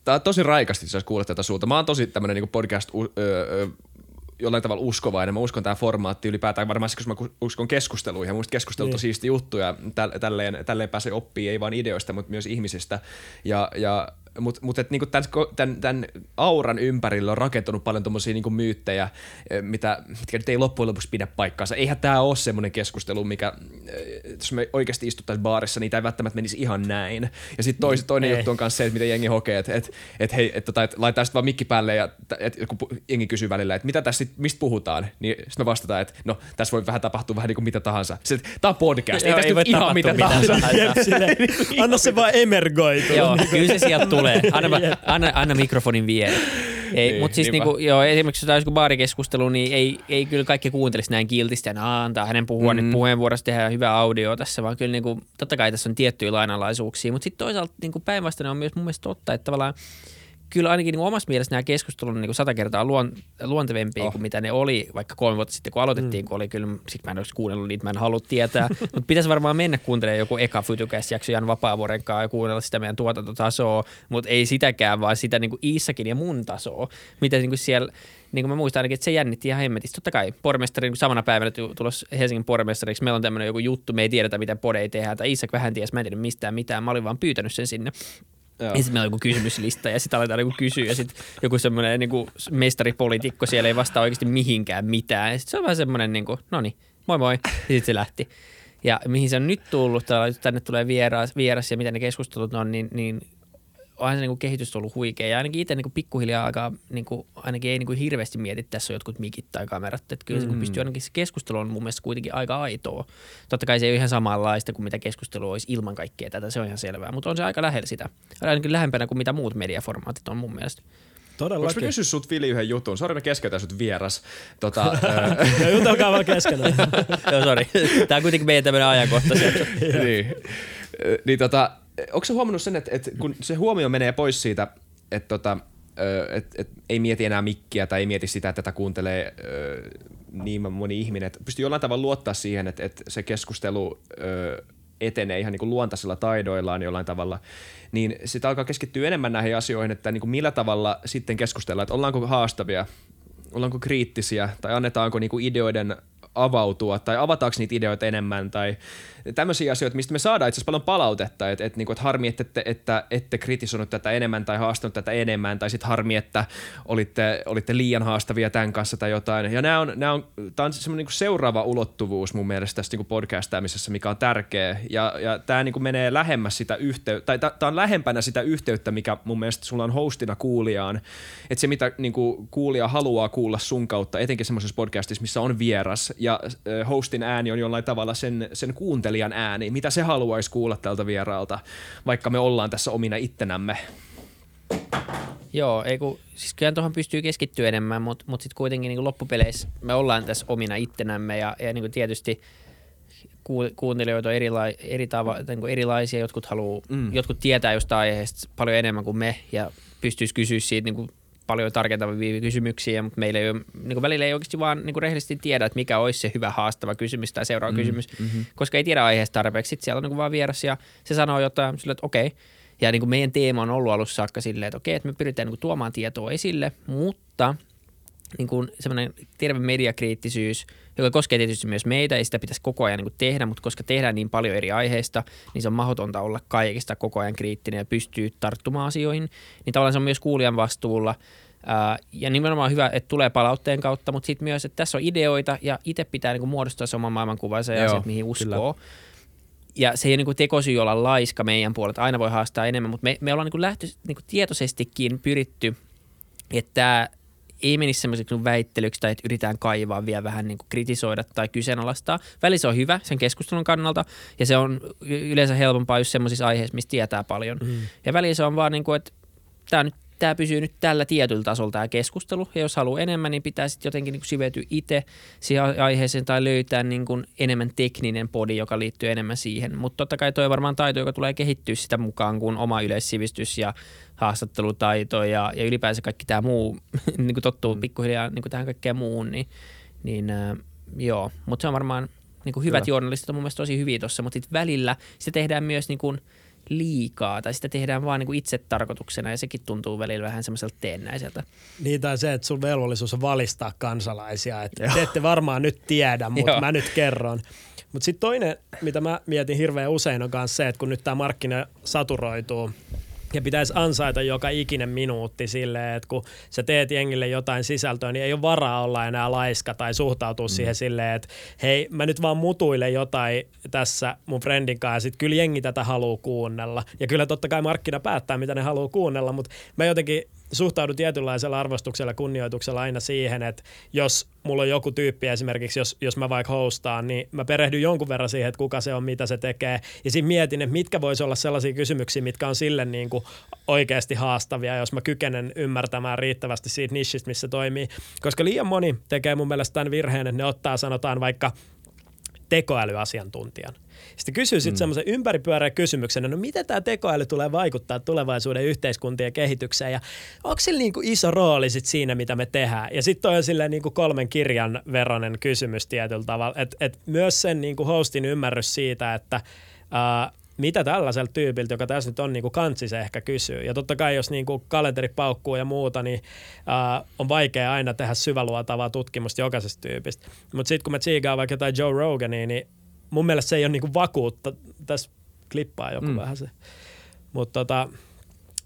Tää on tosi raikasti, jos kuulet tätä sulta. Mä oon tosi tämmönen niinku podcast u, ö, ö, jollain tavalla uskovainen. Mä uskon tämä formaatti ylipäätään varmaan siksi, koska mä uskon keskusteluihin. Ja musta keskustelut on Niin. siisti juttu ja tä- tälleen, tälleen pääsee oppii ei vain ideoista, mutta myös ihmisistä. Ja, ja mutta mut, et niinku tämän, tämän, tämän, auran ympärillä on rakentunut paljon tommosia niinku myyttejä, eh, mitä, mitkä nyt ei loppujen lopuksi pidä paikkaansa. Eihän tämä ole semmoinen keskustelu, mikä, eh, jos me oikeasti istuttaisiin baarissa, niin tämä ei välttämättä menisi ihan näin. Ja sitten tois, toinen Ei. juttu on myös se, että miten jengi hokee, että et, et, hei, et, tota, et laitetaan sitten vaan mikki päälle ja et, pu- jengi kysyy välillä, että mitä tässä sit, mistä puhutaan, niin sitten me vastataan, että no tässä voi vähän tapahtua vähän niin kuin mitä tahansa. Sitten, tämä on podcast, ei Joo, tässä ei nyt voi ihan mitä mitä tahansa. tahansa. Anna se vaan emergoitua. Joo, kyllä se sieltä tulee. Anna, va- anna, anna mikrofonin viereen. Ei, Niin, mutta siis niinpä. niinku, joo, esimerkiksi jos joku baarikeskustelu, niin ei, ei kyllä kaikki kuuntelisi näin kiltisti ja "Aa, antaa hänen puhua mm. nyt puheenvuorossa, tehdä hyvää audio tässä, vaan kyllä niinku, totta kai tässä on tiettyjä lainalaisuuksia, mutta sitten toisaalta niinku päinvastainen on myös mun mielestä totta, että tavallaan kyllä ainakin niin omassa mielessä nämä keskustelut on niin sata kertaa luon, luontevempia oh. kuin mitä ne oli vaikka kolme vuotta sitten, kun aloitettiin, mm. kun oli kyllä, sit mä en olisi kuunnellut niitä, mä en halua tietää, mutta pitäisi varmaan mennä kuuntelemaan joku eka Fytycast jakso Jan Vapaavuoren kanssa ja kuunnella sitä meidän tuotantotasoa, mutta ei sitäkään, vaan sitä niin kuin Iissakin ja mun tasoa, mitä niin kuin siellä niin kuin mä muistan ainakin, että se jännitti ihan hemmetisti. Totta kai pormestari niin samana päivänä tu- tulos Helsingin pormestariksi. Meillä on tämmöinen joku juttu, me ei tiedetä, miten podeja tehdään. Tai Isak vähän ties, mä en tiedä mistään mitään. Mä olin vaan pyytänyt sen sinne. Joo. Ja sitten meillä on joku kysymyslista ja sitten aletaan niinku kysyä ja sitten joku semmoinen niinku mestaripoliitikko siellä ei vastaa oikeasti mihinkään mitään. Ja sitten se on vähän semmoinen, niinku, no niin, moi moi, ja sitten se lähti. Ja mihin se on nyt tullut, tänne tulee vieras, vieras ja mitä ne keskustelut on, niin, niin onhan se niinku kehitys ollut huikea. Ja ainakin itse niinku pikkuhiljaa alkaa, niinku, ainakin ei niinku hirveästi mieti, että tässä on jotkut mikit tai kamerat. Että kyllä se kun pystyy ainakin se keskustelu on mun mielestä kuitenkin aika aitoa. Totta kai se ei ole ihan samanlaista kuin mitä keskustelu olisi ilman kaikkea tätä, se on ihan selvää. Mutta on se aika lähellä sitä. Ainakin lähempänä kuin mitä muut mediaformaatit on mun mielestä. Voinko mä Todellakin. kysyä sut Vili yhden jutun? Sori, mä keskeytän sut vieras. Tota, ö, Ja jutelkaa vaan keskenään. Joo, sori. Tämä on kuitenkin meidän tämmöinen ajankohtaisen. niin. Niin tota, onko se huomannut sen, että, että kun se huomio menee pois siitä, että tota, et, et ei mieti enää mikkiä tai ei mieti sitä, että tätä kuuntelee ö, niin moni ihminen, että pystyy jollain tavalla luottaa siihen, että, että se keskustelu ö, etenee ihan niin kuin luontaisilla taidoillaan jollain tavalla, niin sitä alkaa keskittyä enemmän näihin asioihin, että niin kuin millä tavalla sitten keskustellaan, että ollaanko haastavia, ollaanko kriittisiä tai annetaanko niinku ideoiden avautua tai avataanko niitä ideoita enemmän tai tämmöisiä asioita, mistä me saadaan itse asiassa paljon palautetta, että et, niinku, et harmi, että ette, että ette kritisoinut tätä enemmän tai haastanut tätä enemmän tai sitten harmi, että olitte, olitte liian haastavia tämän kanssa tai jotain. Ja nämä on, nämä on, tämä on semmoinen niinku seuraava ulottuvuus mun mielestä tässä niinku podcastaamisessa, mikä on tärkeä ja, ja tämä niinku menee lähemmäs sitä yhteyttä, tai tämä on lähempänä sitä yhteyttä, mikä mun mielestä sulla on hostina kuulijaan, että se mitä niinku kuulija haluaa kuulla sun kautta, etenkin semmoisessa podcastissa, missä on vieras ja hostin ääni on jollain tavalla sen, sen kuuntelijan kuuntelijan ääni, mitä se haluaisi kuulla tältä vieraalta, vaikka me ollaan tässä omina ittenämme. Joo, ei kun, siis kyllä tuohon pystyy keskittyä enemmän, mutta mut sitten kuitenkin niin loppupeleissä me ollaan tässä omina ittenämme ja, ja niin tietysti kuuntelijoita on erila- eri tava, niin erilaisia, jotkut, haluu, mm. jotkut tietää jostain aiheesta paljon enemmän kuin me ja pystyisi kysyä siitä niin paljon tarkentavia kysymyksiä, mutta meillä ei ole, niin kuin välillä ei oikeasti vaan niin kuin rehellisesti tiedä, että mikä olisi se hyvä haastava kysymys tai seuraava mm, kysymys, mm-hmm. koska ei tiedä aiheesta tarpeeksi. Sitten siellä on niin kuin vaan vieras ja se sanoo jotain, sille, että okei. Ja niin kuin meidän teema on ollut alussa saakka silleen, että okei, että me pyritään niin kuin tuomaan tietoa esille, mutta niin kuin semmoinen terve mediakriittisyys, joka koskee tietysti myös meitä, ei sitä pitäisi koko ajan niin kuin tehdä, mutta koska tehdään niin paljon eri aiheista, niin se on mahdotonta olla kaikista koko ajan kriittinen ja pystyy tarttumaan asioihin. Niin tavallaan se on myös kuulijan vastuulla. Ja nimenomaan hyvä, että tulee palautteen kautta, mutta sitten myös, että tässä on ideoita ja itse pitää niin kuin muodostaa se oman maailmankuvansa ja asiat, mihin uskoo. Kyllä. Ja se ei ole niin tekosyy olla laiska meidän puolelta, aina voi haastaa enemmän, mutta me, me ollaan niin lähtö, niin tietoisestikin pyritty, että ei menisi semmoiseksi väittelyksi tai että yritetään kaivaa vielä vähän niin kuin kritisoida tai kyseenalaistaa. Väli se on hyvä sen keskustelun kannalta ja se on yleensä helpompaa just semmoisissa aiheissa, mistä tietää paljon. Mm. Ja väli se on vaan niin kuin, että tämä nyt tämä pysyy nyt tällä tietyllä tasolla tämä keskustelu, ja jos haluaa enemmän, niin pitää sitten jotenkin niin sivetyä itse siihen aiheeseen tai löytää niin kuin enemmän tekninen podi, joka liittyy enemmän siihen. Mutta totta kai toi varmaan taito, joka tulee kehittyä sitä mukaan, kun oma yleissivistys ja haastattelutaito ja, ja ylipäänsä kaikki tämä muu, niin kuin tottuu mm. pikkuhiljaa niin kuin tähän kaikkeen muuhun, niin, niin äh, joo. Mutta se on varmaan, niin kuin hyvät Kyllä. journalistit on mun mielestä tosi hyviä tuossa, mutta välillä se tehdään myös niin kuin – liikaa tai sitä tehdään vaan niin itse tarkoituksena ja sekin tuntuu välillä vähän semmoiselta teennäiseltä. Niin tai se, että sun velvollisuus on valistaa kansalaisia, että te ette varmaan nyt tiedä, mutta mä nyt kerron. Mutta sitten toinen, mitä mä mietin hirveän usein on myös se, että kun nyt tämä markkina saturoituu – ja pitäisi ansaita joka ikinen minuutti silleen, että kun sä teet jengille jotain sisältöä, niin ei ole varaa olla enää laiska tai suhtautua mm. siihen silleen, että hei, mä nyt vaan mutuilen jotain tässä mun friendin kanssa ja sit kyllä jengi tätä haluaa kuunnella. Ja kyllä totta kai markkina päättää, mitä ne haluaa kuunnella, mutta mä jotenkin suhtaudun tietynlaisella arvostuksella kunnioituksella aina siihen, että jos mulla on joku tyyppi esimerkiksi, jos, jos mä vaikka hostaan, niin mä perehdyn jonkun verran siihen, että kuka se on, mitä se tekee. Ja siinä mietin, että mitkä voisi olla sellaisia kysymyksiä, mitkä on sille niin kuin oikeasti haastavia, jos mä kykenen ymmärtämään riittävästi siitä nishistä, missä toimii. Koska liian moni tekee mun mielestä tämän virheen, että ne ottaa sanotaan vaikka tekoälyasiantuntijan. Sitten kysyy sitten mm. semmoisen ympäripyöreän kysymyksen, no miten tämä tekoäly tulee vaikuttaa tulevaisuuden yhteiskuntien kehitykseen ja onko sillä niin kuin iso rooli sit siinä, mitä me tehdään? Ja sitten toi on silleen niin kuin kolmen kirjan veronen kysymys tietyllä tavalla, että et myös sen niin kuin hostin ymmärrys siitä, että ää, mitä tällaiselta tyypiltä, joka tässä nyt on niin kantsi se ehkä kysyy. Ja totta kai jos niin kuin kalenteri paukkuu ja muuta, niin ää, on vaikea aina tehdä syväluotavaa tutkimusta jokaisesta tyypistä. Mutta sitten kun mä tsiigaan vaikka jotain Joe Rogania, niin mun mielestä se ei ole niinku vakuutta. Tässä klippaa joku mm. vähän se. Mutta tota,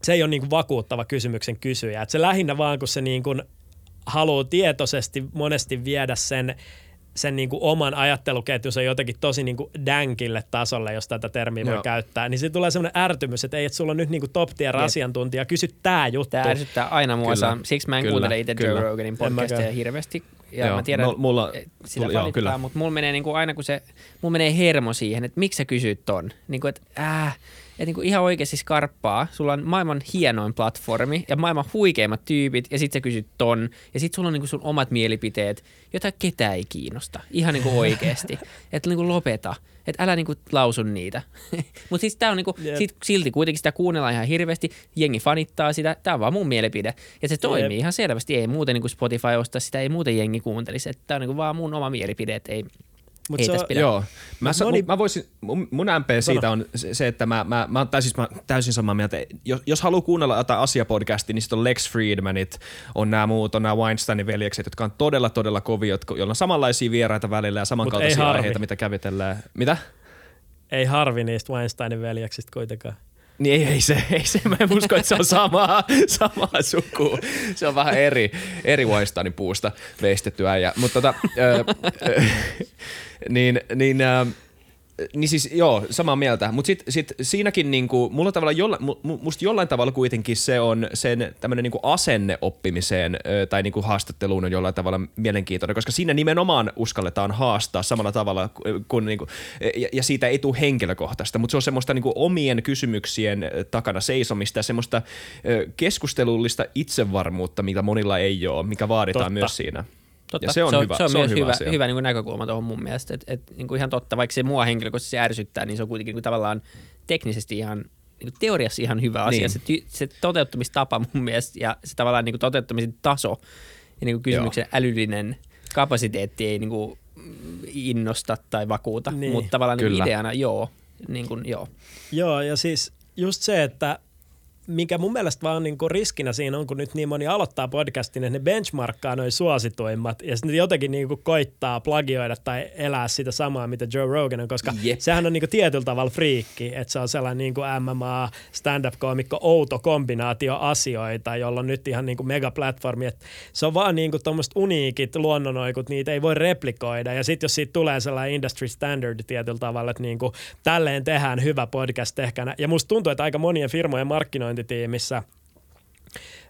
se ei ole niinku vakuuttava kysymyksen kysyjä. Et se lähinnä vaan, kun se niinku haluaa tietoisesti monesti viedä sen sen niin kuin oman ajatteluketjunsa jotenkin tosi niin kuin dänkille tasolle, jos tätä termiä Joo. voi käyttää, niin se tulee semmoinen ärtymys, että ei, että sulla on nyt niin kuin top tier asiantuntija, kysy tämä juttu. Tämä ärsyttää aina mua. Kyllä. Siksi mä en kyllä, kuuntele itse Joe Roganin podcastia hirveästi, ja Joo, mä tiedän, no, mulla, sitä mulla, joo, kyllä. mutta mulla menee niin kuin aina kun se, mulla menee hermo siihen, että miksi sä kysyt ton. Niin kuin, että äh, että niin kuin ihan oikeasti skarppaa. Sulla on maailman hienoin platformi ja maailman huikeimmat tyypit ja sit sä kysyt ton. Ja sit sulla on niin kuin sun omat mielipiteet, joita ketään ei kiinnosta. Ihan niin kuin oikeasti. että niin kuin lopeta. Että älä niinku lausu niitä. Mutta siis tää on niinku, yep. sit, silti kuitenkin sitä kuunnellaan ihan hirveästi. Jengi fanittaa sitä. Tää on vaan mun mielipide. Ja se toimii yep. ihan selvästi. Ei muuten niinku Spotify ostaa sitä, ei muuten jengi kuuntelisi. Että tää on niinku vaan mun oma mielipide. Että ei, Mut ei se on, pidä. Joo. Mä, sa, moni... mä voisin, mun, mun MP siitä on se, että mä, mä, mä, oon täysin, mä täysin samaa mieltä. Jos, jos haluaa kuunnella jotain asiapodcastia, niin sitten on Lex Friedmanit, on nämä muut, on nämä Weinsteinin veljekset, jotka on todella, todella kovia, joilla on samanlaisia vieraita välillä ja samankaltaisia aiheita, mitä kävitellään. Mitä? Ei harvi niistä Weinsteinin veljeksistä kuitenkaan. Niin ei, ei se, ei se, mä en usko, että se on samaa, samaa sukua. Se on vähän eri, eri Weinsteinin puusta veistetty äijä. Mutta tota, ö, ö, niin, niin ö, Niin siis joo, samaa mieltä, mutta sitten sit siinäkin niinku, mulla tavalla jolla, musta jollain tavalla kuitenkin se on sen tämmöinen niinku asenne oppimiseen tai niinku haastatteluun on jollain tavalla mielenkiintoinen, koska siinä nimenomaan uskalletaan haastaa samalla tavalla kun niinku, ja, ja siitä ei tule henkilökohtaista, mutta se on semmoista niinku omien kysymyksien takana seisomista ja semmoista keskustelullista itsevarmuutta, mitä monilla ei ole, mikä vaaditaan Totta. myös siinä. Totta. Ja se on se on, hyvä- se on se on myös hyvä hyvä, asia. hyvä niin kuin näkökulma tuohon mun mielestä. Et, et, niin kuin ihan totta, vaikka se mua henkilökohtaisesti ärsyttää, niin se on kuitenkin niin kuin tavallaan teknisesti ihan niin kuin teoriassa ihan hyvä asia. Niin. Se, ty, se toteuttamistapa mun mielestä ja se tavallaan niin kuin toteuttamisen taso ja niin kuin kysymyksen Joo. älyllinen kapasiteetti ei niin kuin innosta tai vakuuta, Niin. niin. mutta tavallaan niin Kyllä. ideana joo. Niin kuin, joo. Joo, ja siis just se, että mikä mun mielestä vaan niinku riskinä siinä on, kun nyt niin moni aloittaa podcastin, että ne benchmarkkaa noin suosituimmat ja sitten jotenkin niinku koittaa plagioida tai elää sitä samaa, mitä Joe Rogan on, koska Jep. sehän on niinku tietyllä tavalla friikki, että se on sellainen niinku MMA, stand-up-koomikko, outo kombinaatio asioita, jolla on nyt ihan niinku megaplatformi, että se on vaan niinku tuommoiset uniikit luonnonoikut, niitä ei voi replikoida ja sitten jos siitä tulee sellainen industry standard tietyllä tavalla, että niinku tälleen tehdään hyvä podcast, tehkää nä- ja musta tuntuu, että aika monien firmojen markkinointitiimissä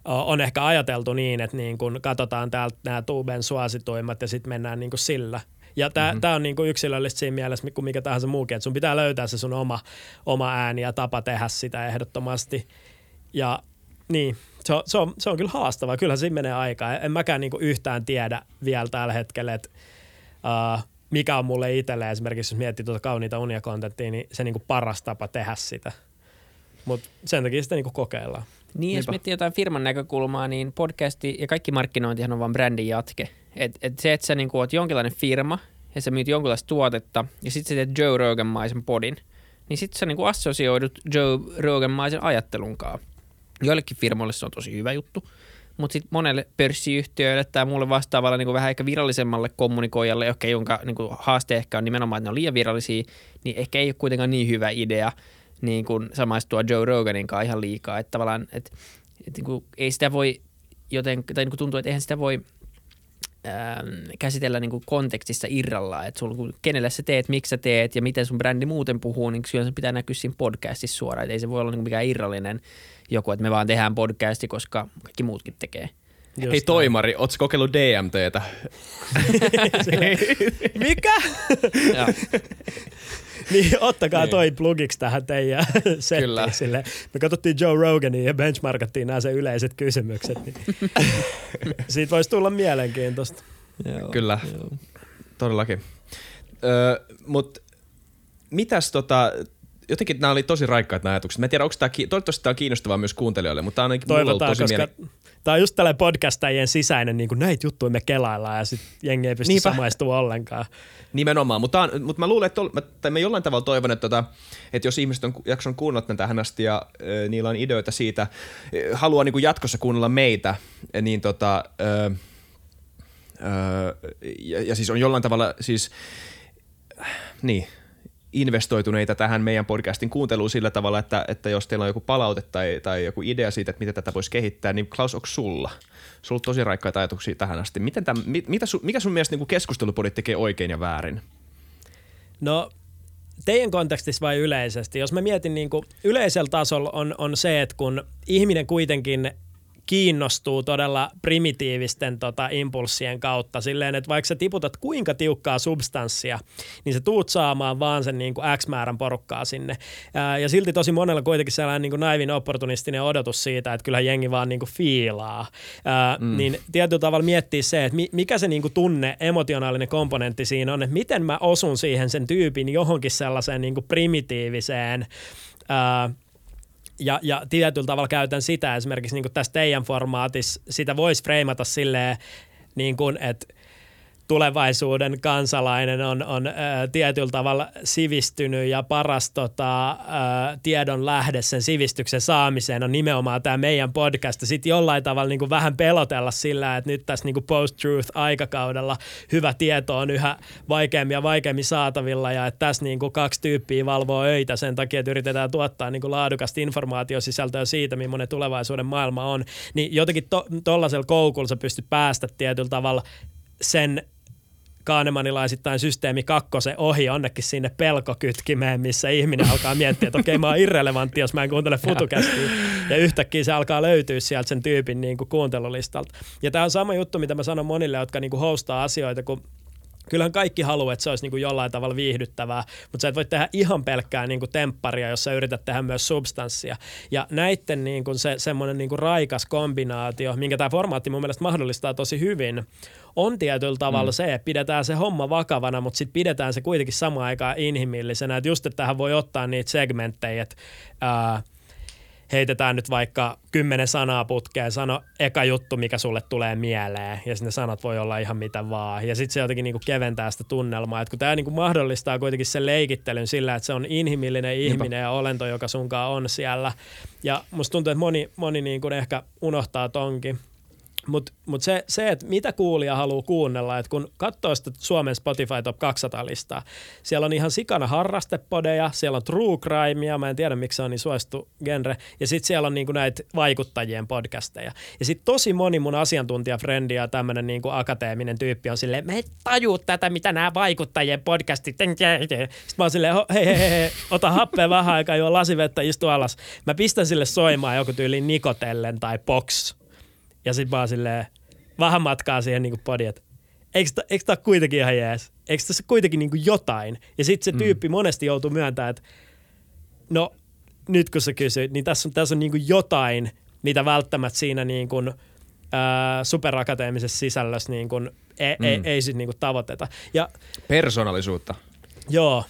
on ehkä ajateltu niin, että niin kun katsotaan täältä nämä Tuben suosituimmat ja sitten mennään niin kuin sillä. Ja tämä mm-hmm. on niin kuin yksilöllistä siinä mielessä kuin mikä tahansa muukin, että sun pitää löytää se sun oma, oma ääni ja tapa tehdä sitä ehdottomasti. Ja niin, se on, se on, se on kyllä haastavaa. Kyllähän siinä menee aikaa. En mäkään niin kuin yhtään tiedä vielä tällä hetkellä, että uh, mikä on mulle itselle esimerkiksi, jos miettii tuota kauniita unia kontenttia, niin se niin kuin paras tapa tehdä sitä. Mutta sen takia sitä niin kuin kokeillaan. Niin, jos Niinpä. miettii jotain firman näkökulmaa, niin podcasti ja kaikki markkinointihan on vain brändin jatke. Et, et se, että sä niin oot jonkinlainen firma ja sä myyt jonkinlaista tuotetta ja sitten sä teet Joe Rogan-maisen podin, niin sitten sä niin assosioidut Joe Rogan-maisen ajattelunkaan. Joillekin firmoille se on tosi hyvä juttu, mutta sitten monelle pörssiyhtiöille tai muulle vastaavalle niin vähän ehkä virallisemmalle kommunikoijalle, okay, jonka niin haaste ehkä on nimenomaan, että ne on liian virallisia, niin ehkä ei ole kuitenkaan niin hyvä idea niin kuin samaistua Joe Roganin kanssa ihan liikaa. Että tavallaan, että, että niin kuin, ei sitä voi joten, tai niin kuin tuntuu, että eihän sitä voi ähm, käsitellä niin kuin kontekstissa irrallaan, että sulla, kenelle sä teet, miksi sä teet ja miten sun brändi muuten puhuu, niin kyllä se pitää näkyä siinä podcastissa suoraan, että ei se voi olla niin kuin mikään irrallinen joku, että me vaan tehdään podcasti, koska kaikki muutkin tekee. Just Hei toimari, ootko kokeillut DMTtä? Mikä? Joo. niin ottakaa Niin. toi plugiksi tähän teidän settiin. Kyllä. Sille. Me katsottiin Joe Rogania ja benchmarkattiin nämä sen yleiset kysymykset. Niin siitä voisi tulla mielenkiintoista. Joo. Kyllä, todellakin. Öö, Mutta mitäs tota, jotenkin nämä oli tosi raikkaat nämä ajatukset. Mä en tiedä, onko tämä, toivottavasti tämä on kiinnostavaa myös kuuntelijoille, mutta tämä on ollut Toivotaan, tosi koska mielen... tämä on just tällainen podcastajien sisäinen, niin kuin näitä juttuja me kelaillaan ja sitten jengi ei pysty Niinpä. samaistumaan ollenkaan. Nimenomaan, mutta, on, mutta mä luulen, että, ol- mä, tai mä jollain tavalla toivon, että, tota, että jos ihmiset on jakson kuunnella tämän tähän asti ja ö, niillä on ideoita siitä, ö, haluaa niin kuin jatkossa kuunnella meitä, niin tota, ö, ö, ja, ja siis on jollain tavalla siis, äh, niin, investoituneita tähän meidän podcastin kuunteluun sillä tavalla, että, että jos teillä on joku palaute tai, tai joku idea siitä, että miten tätä voisi kehittää, niin Klaus, onko sulla? Sulla on tosi raikkaita ajatuksia tähän asti. Miten täm, mit, mitä su, mikä sun mielestä niin keskustelupodit tekee oikein ja väärin? No teidän kontekstissa vai yleisesti? Jos mä mietin niin kuin yleisellä tasolla on, on se, että kun ihminen kuitenkin kiinnostuu todella primitiivisten tota, impulssien kautta silleen, että vaikka sä tiputat kuinka tiukkaa substanssia, niin sä tuut saamaan vaan sen niin kuin X määrän porukkaa sinne. Ää, ja silti tosi monella kuitenkin sellainen niin kuin naivin opportunistinen odotus siitä, että kyllä jengi vaan niin kuin fiilaa. Ää, mm. Niin tietyllä tavalla miettiä se, että mi- mikä se niin kuin tunne, emotionaalinen komponentti siinä on, että miten mä osun siihen sen tyypin johonkin sellaiseen niin kuin primitiiviseen ää, ja, ja tietyllä tavalla käytän sitä esimerkiksi niin tässä teidän formaatissa, sitä voisi freimata silleen, niin kuin, että tulevaisuuden kansalainen on, on ö, tietyllä tavalla sivistynyt ja paras tota, ö, tiedon lähde sen sivistyksen saamiseen on nimenomaan tämä meidän podcast. Sitten jollain tavalla niin kuin vähän pelotella sillä, että nyt tässä niin kuin post-truth-aikakaudella hyvä tieto on yhä vaikeammin ja vaikeammin saatavilla ja että tässä niin kuin kaksi tyyppiä valvoo öitä sen takia, että yritetään tuottaa niin kuin laadukasta informaatiosisältöä siitä, millainen tulevaisuuden maailma on. Niin jotenkin tuollaisella to- koukulla sä pystyt päästä tietyllä tavalla sen kaanemanilaisittain systeemi kakkosen ohi jonnekin sinne pelkokytkimeen, missä ihminen alkaa miettiä, että okei mä oon irrelevantti, jos mä en kuuntele futukästiä. Ja yhtäkkiä se alkaa löytyä sieltä sen tyypin niin kuin kuuntelulistalta. Ja tämä on sama juttu, mitä mä sanon monille, jotka niin kuin hostaa asioita, kun kyllähän kaikki haluaa, että se olisi niin kuin jollain tavalla viihdyttävää, mutta sä et voi tehdä ihan pelkkää niin kuin tempparia, jos sä yrität tehdä myös substanssia. Ja näiden niin kuin se, semmoinen niin kuin raikas kombinaatio, minkä tämä formaatti mun mielestä mahdollistaa tosi hyvin, on tietyllä tavalla mm. se, että pidetään se homma vakavana, mutta sitten pidetään se kuitenkin samaan aikaan inhimillisenä. Että just, että tähän voi ottaa niitä segmenttejä, että ää, heitetään nyt vaikka kymmenen sanaa putkeen, sano eka juttu, mikä sulle tulee mieleen, ja sitten ne sanat voi olla ihan mitä vaan. Ja sitten se jotenkin niinku keventää sitä tunnelmaa, että kun tämä niinku mahdollistaa kuitenkin sen leikittelyn sillä, että se on inhimillinen ihminen Niinpä. ja olento, joka sunkaan on siellä. Ja musta tuntuu, että moni, moni niinku ehkä unohtaa tonkin. Mutta mut se, se, että mitä kuulija haluaa kuunnella, että kun katsoo sitä Suomen Spotify Top 200-listaa, siellä on ihan sikana harrastepodeja, siellä on true crimea, mä en tiedä miksi se on niin suosittu genre, ja sitten siellä on niinku näitä vaikuttajien podcasteja. Ja sitten tosi moni mun asiantuntijafrendi ja tämmöinen niinku akateeminen tyyppi on silleen, mä en taju tätä, mitä nämä vaikuttajien podcastit. Sitten mä oon silleen, hei, hei, hei, hei ota happea vähän aikaa, juo lasivettä, istu alas. Mä pistän sille soimaan joku tyyli Nikotellen tai Box ja sitten vaan silleen vähän matkaa siihen niin podiin, että eikö, eikö tämä kuitenkin ihan jees? Eikö tässä kuitenkin niin jotain? Ja sitten se mm. tyyppi mm. monesti joutuu myöntämään, että no nyt kun sä kysyit, niin tässä on, tässä on niin jotain, mitä välttämättä siinä niin kuin, ää, superakateemisessa sisällössä niin kuin, ei, mm. ei, ei sit niin kuin tavoiteta. Ja, Persoonallisuutta. Joo,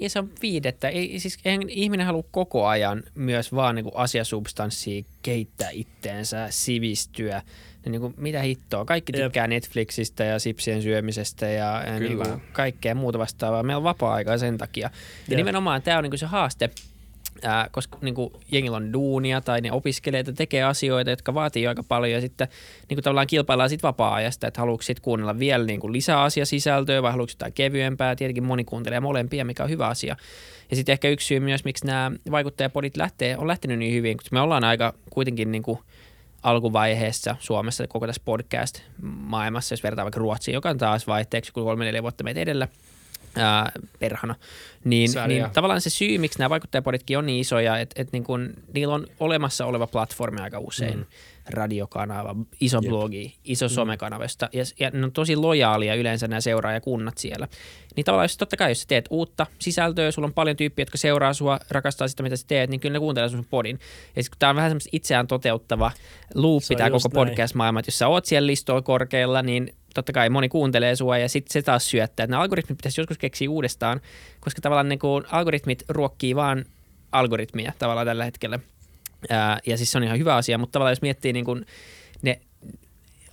niin se on viidettä. Ei, siis eihän ihminen halua koko ajan myös vaan niin kuin asiasubstanssia kehittää itteensä, sivistyä. Ja niin kuin, mitä hittoa. Kaikki tykkää Jep. Netflixistä ja sipsien syömisestä ja, ja niin kuin kaikkea muuta vastaavaa. Meillä on vapaa-aikaa sen takia. Ja Jep. nimenomaan tämä on niin kuin se haaste – ää, koska niin kuin, jengillä on duunia tai ne opiskelee että tekee asioita, jotka vaatii aika paljon ja sitten niin kuin tavallaan kilpaillaan sit vapaa-ajasta, että haluatko sit kuunnella vielä niin kuin asiasisältöä vai haluatko jotain kevyempää, tietenkin moni kuuntelee molempia, mikä on hyvä asia. Ja sitten ehkä yksi syy myös, miksi nämä vaikuttajapodit lähtee, on lähtenyt niin hyvin, koska me ollaan aika kuitenkin niin kuin alkuvaiheessa Suomessa koko tässä podcast-maailmassa, jos vertaa vaikka Ruotsiin, joka on taas vaihteeksi kuin kolme neljä vuotta meitä edellä – ää, perhana, niin, niin tavallaan se syy, miksi nämä vaikuttajapoditkin on niin isoja, että et niin kun, niillä on olemassa oleva platformi aika usein, mm. Radiokanava, iso Jep. blogi, iso mm. somekanava, ja, ja ne on tosi lojaalia yleensä nämä seuraajakunnat siellä. Niin tavallaan jos totta kai, jos sä teet uutta sisältöä, sulla on paljon tyyppiä, jotka seuraa sua, rakastaa sitä, mitä sä teet, niin kyllä ne kuuntelee sun podin. Ja sitten kun tämä on vähän semmoista itseään toteuttava luuppi tämä koko podcast-maailma, että jos sä oot siellä listoilla korkealla, niin totta kai moni kuuntelee sua ja sitten se taas syöttää. Että nämä algoritmit pitäisi joskus keksiä uudestaan, koska tavallaan niin kuin algoritmit ruokkii vaan algoritmia tavallaan tällä hetkellä. Ää, ja siis se on ihan hyvä asia, mutta tavallaan jos miettii niin kuin ne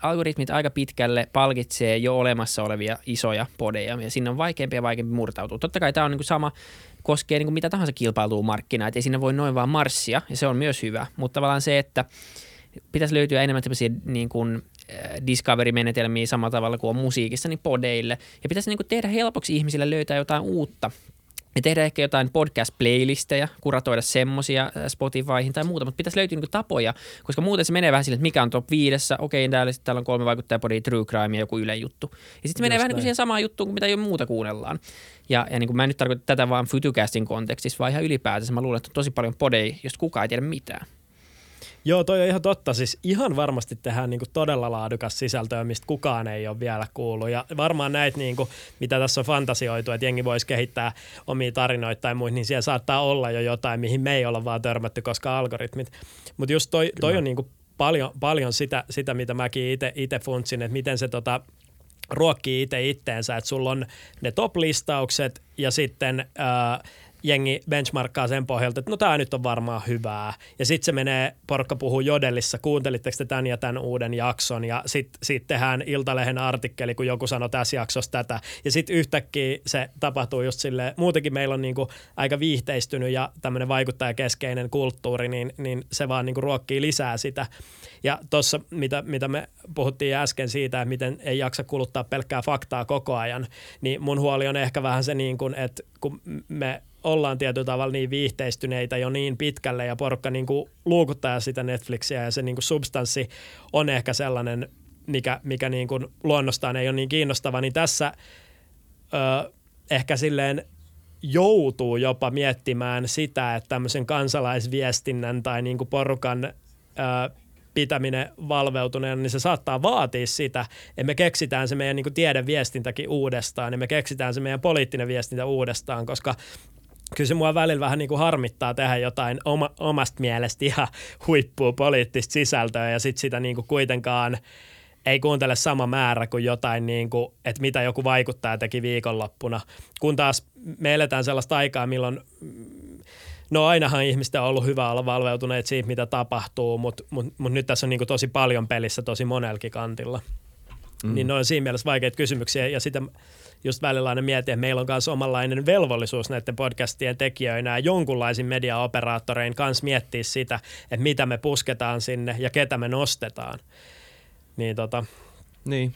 algoritmit aika pitkälle palkitsee jo olemassa olevia isoja podeja ja sinne on vaikeampi ja vaikeampi murtautua. Totta kai tämä on niin kuin sama, koskee niin kuin mitä tahansa kilpailua markkinaa, että ei sinne voi noin vaan marssia ja se on myös hyvä, mutta tavallaan se, että pitäisi löytyä enemmän tämmöisiä niin kuin discovery-menetelmiä samalla tavalla kuin on musiikissa, niin podeille. Ja pitäisi niin kuin tehdä helpoksi ihmisille löytää jotain uutta ja tehdä ehkä jotain podcast-playlistejä, kuratoida semmosia äh, Spotifyhin tai muuta, mutta pitäisi löytyä niinku tapoja, koska muuten se menee vähän sille, että mikä on top viidessä, okei, täällä, täällä on kolme vaikuttajapodia, True Crime ja joku Yle juttu. Ja sitten menee vähän niin kuin siihen samaan juttuun kuin mitä jo muuta kuunnellaan. Ja, ja niin kuin mä en nyt tarkoita tätä vaan Futucastin kontekstissa, vaan ihan ylipäätänsä. Mä luulen, että on tosi paljon podeja, josta kukaan ei tiedä mitään. Joo, toi on ihan totta. Siis ihan varmasti tehdään niinku todella laadukas sisältöä, mistä kukaan ei ole vielä kuullut. Ja varmaan näitä, niinku, mitä tässä on fantasioitu, että jengi voisi kehittää omia tarinoita tai muita, niin siellä saattaa olla jo jotain, mihin me ei olla vaan törmätty, koska algoritmit. Mutta just toi, toi on niinku paljon, paljon sitä, sitä, mitä mäkin itse funtsin, että miten se tota, ruokkii itse itteensä, että sulla on ne top-listaukset ja sitten ää, jengi benchmarkkaa sen pohjalta, että no tämä nyt on varmaan hyvää. Ja sitten se menee, porukka puhuu jodellissa, kuuntelitteko te tämän ja tämän uuden jakson, ja sitten sit tehdään Iltalehen artikkeli, kun joku sanoo tässä jaksossa tätä. Ja sitten yhtäkkiä se tapahtuu just silleen, muutenkin meillä on niinku aika viihteistynyt ja tämmöinen vaikuttajakeskeinen kulttuuri, niin, niin se vaan niinku ruokkii lisää sitä. Ja tuossa, mitä, mitä me puhuttiin äsken siitä, että miten ei jaksa kuluttaa pelkkää faktaa koko ajan, niin mun huoli on ehkä vähän se, niin kuin, että kun me ollaan tietyllä tavalla niin viihteistyneitä jo niin pitkälle ja porukka niin kuin luukuttaa sitä Netflixiä ja se niin kuin substanssi on ehkä sellainen, mikä, mikä niin kuin luonnostaan ei ole niin kiinnostava, niin tässä ö, ehkä silleen joutuu jopa miettimään sitä, että tämmöisen kansalaisviestinnän tai niin kuin porukan ö, pitäminen valveutuneena, niin se saattaa vaatia sitä, että me keksitään se meidän niin tiedeviestintäkin uudestaan ja me keksitään se meidän poliittinen viestintä uudestaan, koska kyllä se mua välillä vähän niin kuin harmittaa tehdä jotain oma, omasta mielestä ihan huippua poliittista sisältöä ja sitten sitä niin kuin kuitenkaan ei kuuntele sama määrä kuin jotain, niin kuin, että mitä joku vaikuttaja teki viikonloppuna. Kun taas me eletään sellaista aikaa, milloin No ainahan ihmistä on ollut hyvä olla valveutuneet siitä, mitä tapahtuu, mutta mut, mut nyt tässä on niin tosi paljon pelissä tosi monelkin kantilla. Mm. Niin ne on siinä mielessä vaikeita kysymyksiä ja sitä just välillä aina mietin, että meillä on myös omanlainen velvollisuus näiden podcastien tekijöinä ja jonkunlaisin mediaoperaattorein kanssa miettiä sitä, että mitä me pusketaan sinne ja ketä me nostetaan. Niin tota, niin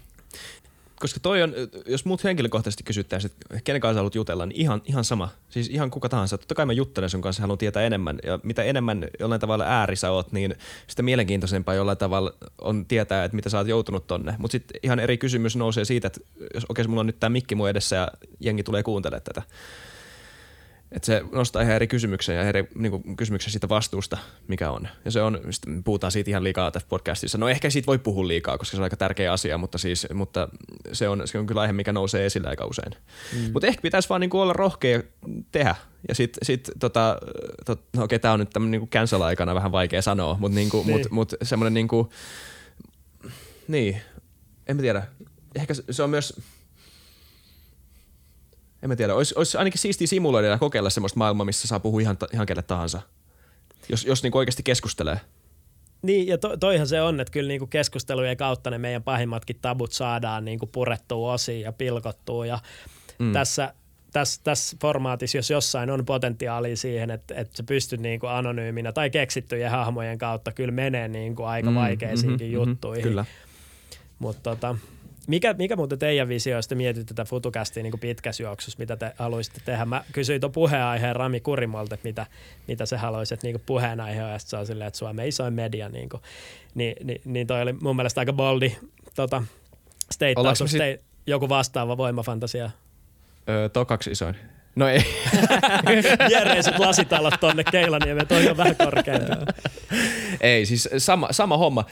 koska toi on, jos muut henkilökohtaisesti kysyttäisiin, että kenen kanssa haluat jutella, niin ihan, ihan sama. Siis ihan kuka tahansa. Totta kai mä juttelen sun kanssa, haluan tietää enemmän. Ja mitä enemmän jollain tavalla äärissä oot, niin sitä mielenkiintoisempaa jollain tavalla on tietää, että mitä sä oot joutunut tonne. Mutta sitten ihan eri kysymys nousee siitä, että jos okei, mulla on nyt tämä mikki mun edessä ja jengi tulee kuuntelemaan tätä että se nostaa ihan eri kysymyksiä ja eri niin kuin, kysymyksiä siitä vastuusta, mikä on. Ja se on, puhutaan siitä ihan liikaa tässä podcastissa. No ehkä siitä voi puhua liikaa, koska se on aika tärkeä asia, mutta, siis, mutta se, on, se on kyllä aihe, mikä nousee esille aika usein. Mm. Mutta ehkä pitäisi vaan niin kuin olla rohkea tehdä. Ja sitten sit, tota, tot, no okei, tämä on nyt tämmöinen niin cancel-aikana vähän vaikea sanoa, mutta niinku, niin. mut, mut semmoinen niin kuin, niin, en mä tiedä. Ehkä se on myös, en mä tiedä, olisi, olisi ainakin siistiä simuloida ja kokeilla semmoista maailmaa, missä saa puhua ihan, ihan kelle tahansa, jos, jos niin oikeasti keskustelee. Niin, ja to, toihan se on, että kyllä niin kuin keskustelujen kautta ne meidän pahimmatkin tabut saadaan niin kuin purettua osiin ja pilkottua. Ja mm. tässä, tässä, tässä formaatissa, jos jossain on potentiaalia siihen, että, että se pystyt niin kuin anonyyminä tai keksittyjen hahmojen kautta kyllä menee niin kuin aika mm, vaikeisiinkin mm-hmm, juttuihin. Kyllä. Mutta tota, mikä, mikä muuten teidän visioista mietit tätä FutuCastia niin pitkässä juoksussa, mitä te haluaisitte tehdä? Mä kysyin tuon puheenaiheen Rami Kurimolta, että mitä, mitä se haluaisit niin puheenaihe ja se on silleen, että Suomen isoin media. Niin, kuin, niin, niin, niin toi oli mun mielestä aika boldi tota, state, sit... joku vastaava voimafantasia. Öö, tokaksi isoin. No ei. Viereiset lasitalot tonne Keilaniemeen, toi on vähän korkeampi. ei, siis sama, sama homma.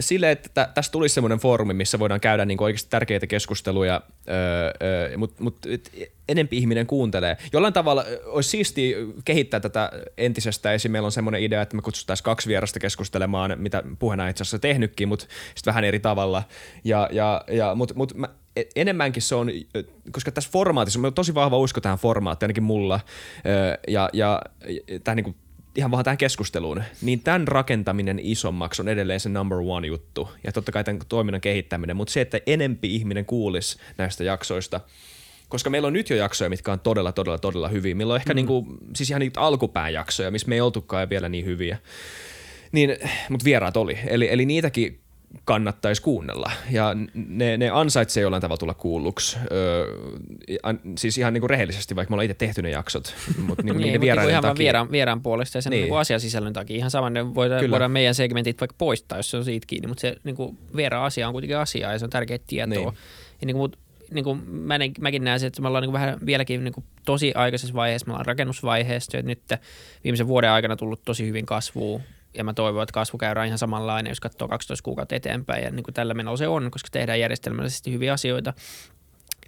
Sille, että tässä tulisi semmoinen foorumi, missä voidaan käydä niin oikeasti tärkeitä keskusteluja, mutta mut, enempi ihminen kuuntelee. Jollain tavalla olisi siistiä kehittää tätä entisestä. Esimerkiksi meillä on semmoinen idea, että me kutsuttaisiin kaksi vierasta keskustelemaan, mitä puheena itse asiassa tehnytkin, mutta sitten vähän eri tavalla. Ja, ja, ja, mutta mut mä E, enemmänkin se on, koska tässä formaatissa on tosi vahva usko tähän formaattiin, ainakin mulla, ja, ja tähän niin kuin, ihan vaan tähän keskusteluun, niin tämän rakentaminen isommaksi on edelleen se number one juttu, ja totta kai tämän toiminnan kehittäminen, mutta se, että enempi ihminen kuulisi näistä jaksoista, koska meillä on nyt jo jaksoja, mitkä on todella, todella, todella hyviä. Meillä on ehkä mm. niinku, siis ihan niitä alkupään jaksoja, missä me ei oltukaan vielä niin hyviä. Niin, mutta vieraat oli. Eli, eli niitäkin kannattaisi kuunnella. Ja ne, ne ansaitsee jollain tavalla tulla kuulluksi. Öö, siis ihan niin kuin rehellisesti, vaikka me ollaan itse tehty ne jaksot. Mutta niin, niin, niiden ihan takia. vieraan, vieraan puolesta ja sen niin. niin asiasisällön takia. Ihan saman ne voidaan, voidaan meidän segmentit vaikka poistaa, jos se on siitä kiinni. Mutta se niin kuin vieraan asia on kuitenkin asia ja se on tärkeää tietoa. Niin. Ja niin kuin, niin kuin mä, mäkin näen että me ollaan niin kuin vähän vieläkin niin kuin tosi aikaisessa vaiheessa, me ollaan rakennusvaiheessa, että nyt viimeisen vuoden aikana tullut tosi hyvin kasvua ja mä toivon, että kasvu käydään ihan samanlainen, jos katsoo 12 kuukautta eteenpäin ja niin kuin tällä menolla se on, koska tehdään järjestelmällisesti hyviä asioita.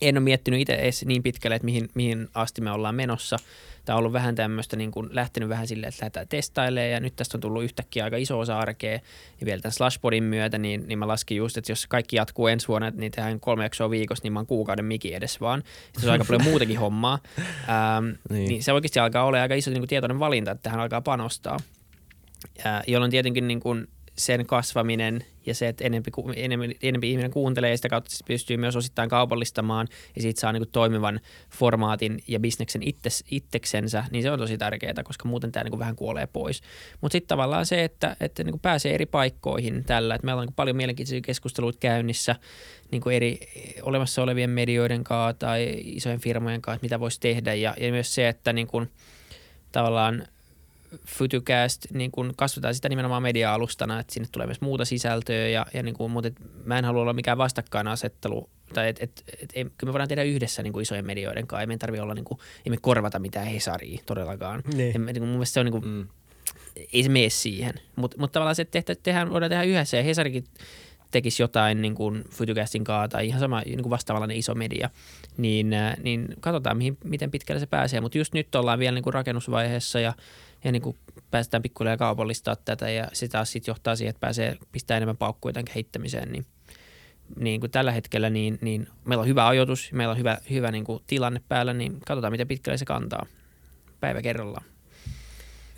En ole miettinyt itse edes niin pitkälle, että mihin, mihin asti me ollaan menossa. Tämä on ollut vähän tämmöistä, niin kuin lähtenyt vähän silleen, että lähdetään testailemaan ja nyt tästä on tullut yhtäkkiä aika iso osa arkea. Ja vielä tämän Slashpodin myötä, niin, niin mä laskin just, että jos kaikki jatkuu ensi vuonna, että niin tehdään kolme jaksoa viikossa, niin mä oon kuukauden miki edes vaan. Se on aika paljon muutakin hommaa. Ähm, niin. niin. se oikeasti alkaa olla aika iso niin kuin tietoinen valinta, että tähän alkaa panostaa jolloin tietenkin niin kuin sen kasvaminen ja se, että enempi, enempi, enempi ihminen kuuntelee ja sitä kautta se pystyy myös osittain kaupallistamaan ja siitä saa niin kuin toimivan formaatin ja bisneksen itses, itseksensä, niin se on tosi tärkeää, koska muuten tämä niin kuin vähän kuolee pois. Mutta sitten tavallaan se, että, että niin kuin pääsee eri paikkoihin tällä, että meillä on niin paljon mielenkiintoisia keskusteluita käynnissä niin kuin eri olemassa olevien medioiden kanssa tai isojen firmojen kanssa, mitä voisi tehdä ja, ja myös se, että niin kuin, tavallaan – Futucast niin kun kasvataan sitä nimenomaan media-alustana, että sinne tulee myös muuta sisältöä ja, ja niin kun, mutta mä en halua olla mikään vastakkainasettelu tai et, et, et, et, kyllä me voidaan tehdä yhdessä niin kuin isojen medioiden kanssa. Ei meidän tarvitse olla, niin kuin, ei me korvata mitään Hesaria todellakaan. Niin. En, niin kuin, mun mielestä se on niin kuin, mm. ei se mene siihen. Mutta mut tavallaan se, että tehdään, voidaan tehdä yhdessä ja Hesarikin tekisi jotain niin kuin Futucastin kaa tai ihan sama niin kuin vastaavallainen iso media, niin, äh, niin katsotaan, mihin, miten pitkälle se pääsee. Mutta just nyt ollaan vielä niin kuin rakennusvaiheessa ja, ja niin kuin päästään pikkuhiljaa kaupallistaa tätä ja se taas sitten johtaa siihen, että pääsee pistää enemmän paukkuja tämän kehittämiseen, niin niin kuin tällä hetkellä niin, niin meillä on hyvä ajoitus, meillä on hyvä, hyvä niin kuin tilanne päällä, niin katsotaan miten pitkälle se kantaa päivä kerrallaan.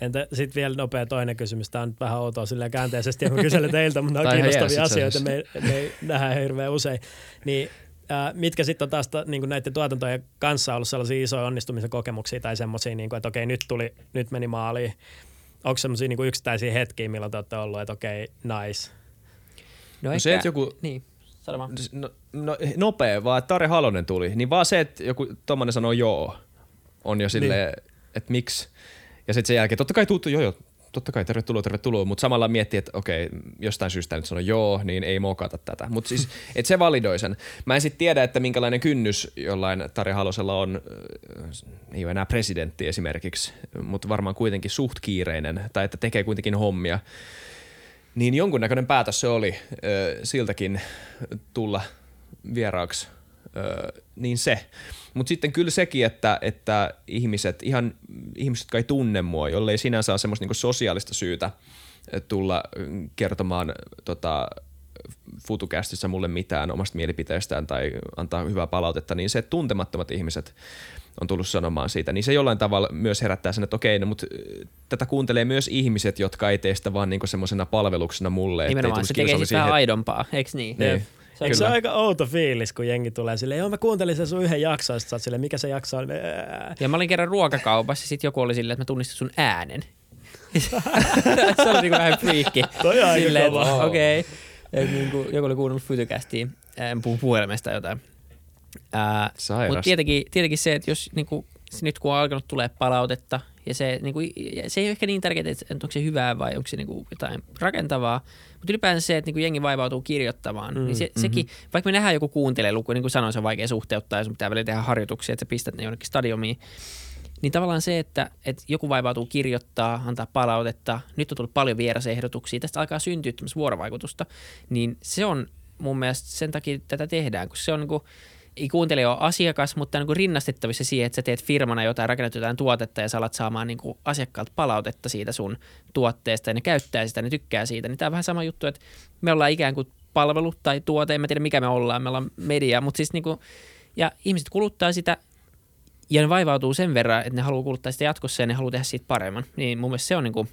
Entä sitten vielä nopea toinen kysymys. Tämä on nyt vähän outoa silleen käänteisesti, mä kyselen teiltä, mutta nämä on kiinnostavia asioita, me, me ei nähdä hirveän usein. Niin ää, mitkä sitten on taas niin näiden tuotantojen kanssa ollut sellaisia isoja onnistumisen kokemuksia tai semmoisia, niin että okei, nyt tuli, nyt meni maaliin. Onko semmoisia niin yksittäisiä hetkiä, milloin te olette ollut, että okei, nice? No, no se, että joku... Niin. No, no, nopea vaan, että Tare Halonen tuli, niin vaan se, että joku tommonen sanoo joo, on jo silleen, niin. että miksi. Ja sitten sen jälkeen, totta kai tuttu, joo joo, totta kai tervetuloa, tervetuloa, mutta samalla miettii, että okei, jostain syystä nyt sanoo joo, niin ei mokata tätä. Mutta siis, että se validoi sen. Mä en sitten tiedä, että minkälainen kynnys jollain Tari Halosella on, ei ole enää presidentti esimerkiksi, mutta varmaan kuitenkin suht kiireinen, tai että tekee kuitenkin hommia. Niin jonkunnäköinen päätös se oli siltäkin tulla vieraaksi, niin se. Mutta sitten kyllä sekin, että, että ihmiset, ihan ihmiset, jotka ei tunne mua, jolle ei sinänsä ole semmoista niinku sosiaalista syytä tulla kertomaan tota, FutuCastissa mulle mitään omasta mielipiteestään tai antaa hyvää palautetta, niin se, että tuntemattomat ihmiset on tullut sanomaan siitä, niin se jollain tavalla myös herättää sen, että okei, no, mutta tätä kuuntelee myös ihmiset, jotka ei tee sitä vaan niinku semmoisena palveluksena mulle. Nimenomaan, se tekee siis vähän aidompaa, eikö niin? niin. Se, Eikö se ole aika outo fiilis, kun jengi tulee silleen, joo mä kuuntelin sen sun yhden jakson, ja sä silleen, mikä se jakso on? Ja mä olin kerran ruokakaupassa, ja sit joku oli silleen, että mä tunnistin sun äänen. se oli niinku vähän friikki. Toi on aika kova. Okei. Okay. Niin joku oli kuunnellut Fytykästiin, puhun puhelimesta jotain. Mutta tietenkin, tietenkin se, että jos niinku, nyt kun on alkanut tulee palautetta, ja se, niinku, se ei ole ehkä niin tärkeää, että onko se hyvää vai onko se niinku jotain rakentavaa, mutta ylipäänsä se, että niinku jengi vaivautuu kirjoittamaan, mm, niin se, mm-hmm. sekin, vaikka me nähdään joku kuuntelee luku, niin kuin sanoin, se on vaikea suhteuttaa, jos pitää välillä tehdä harjoituksia, että sä pistät ne jonnekin stadiomiin, niin tavallaan se, että, että joku vaivautuu kirjoittaa, antaa palautetta, nyt on tullut paljon vierasehdotuksia, tästä alkaa syntyä vuorovaikutusta, niin se on mun mielestä sen takia tätä tehdään, kun se on niin kuin, ei kuuntelija ole asiakas, mutta niin kuin rinnastettavissa siihen, että sä teet firmana jotain, rakennat jotain tuotetta ja sä alat saamaan niin kuin asiakkaalta palautetta siitä sun tuotteesta ja ne käyttää sitä, ne tykkää siitä. Niin tämä on vähän sama juttu, että me ollaan ikään kuin palvelu tai tuote, en mä tiedä mikä me ollaan, me ollaan media, mutta siis niin kuin, ja ihmiset kuluttaa sitä ja ne vaivautuu sen verran, että ne haluaa kuluttaa sitä jatkossa ja ne haluaa tehdä siitä paremman. Niin mun mielestä se on niin kuin,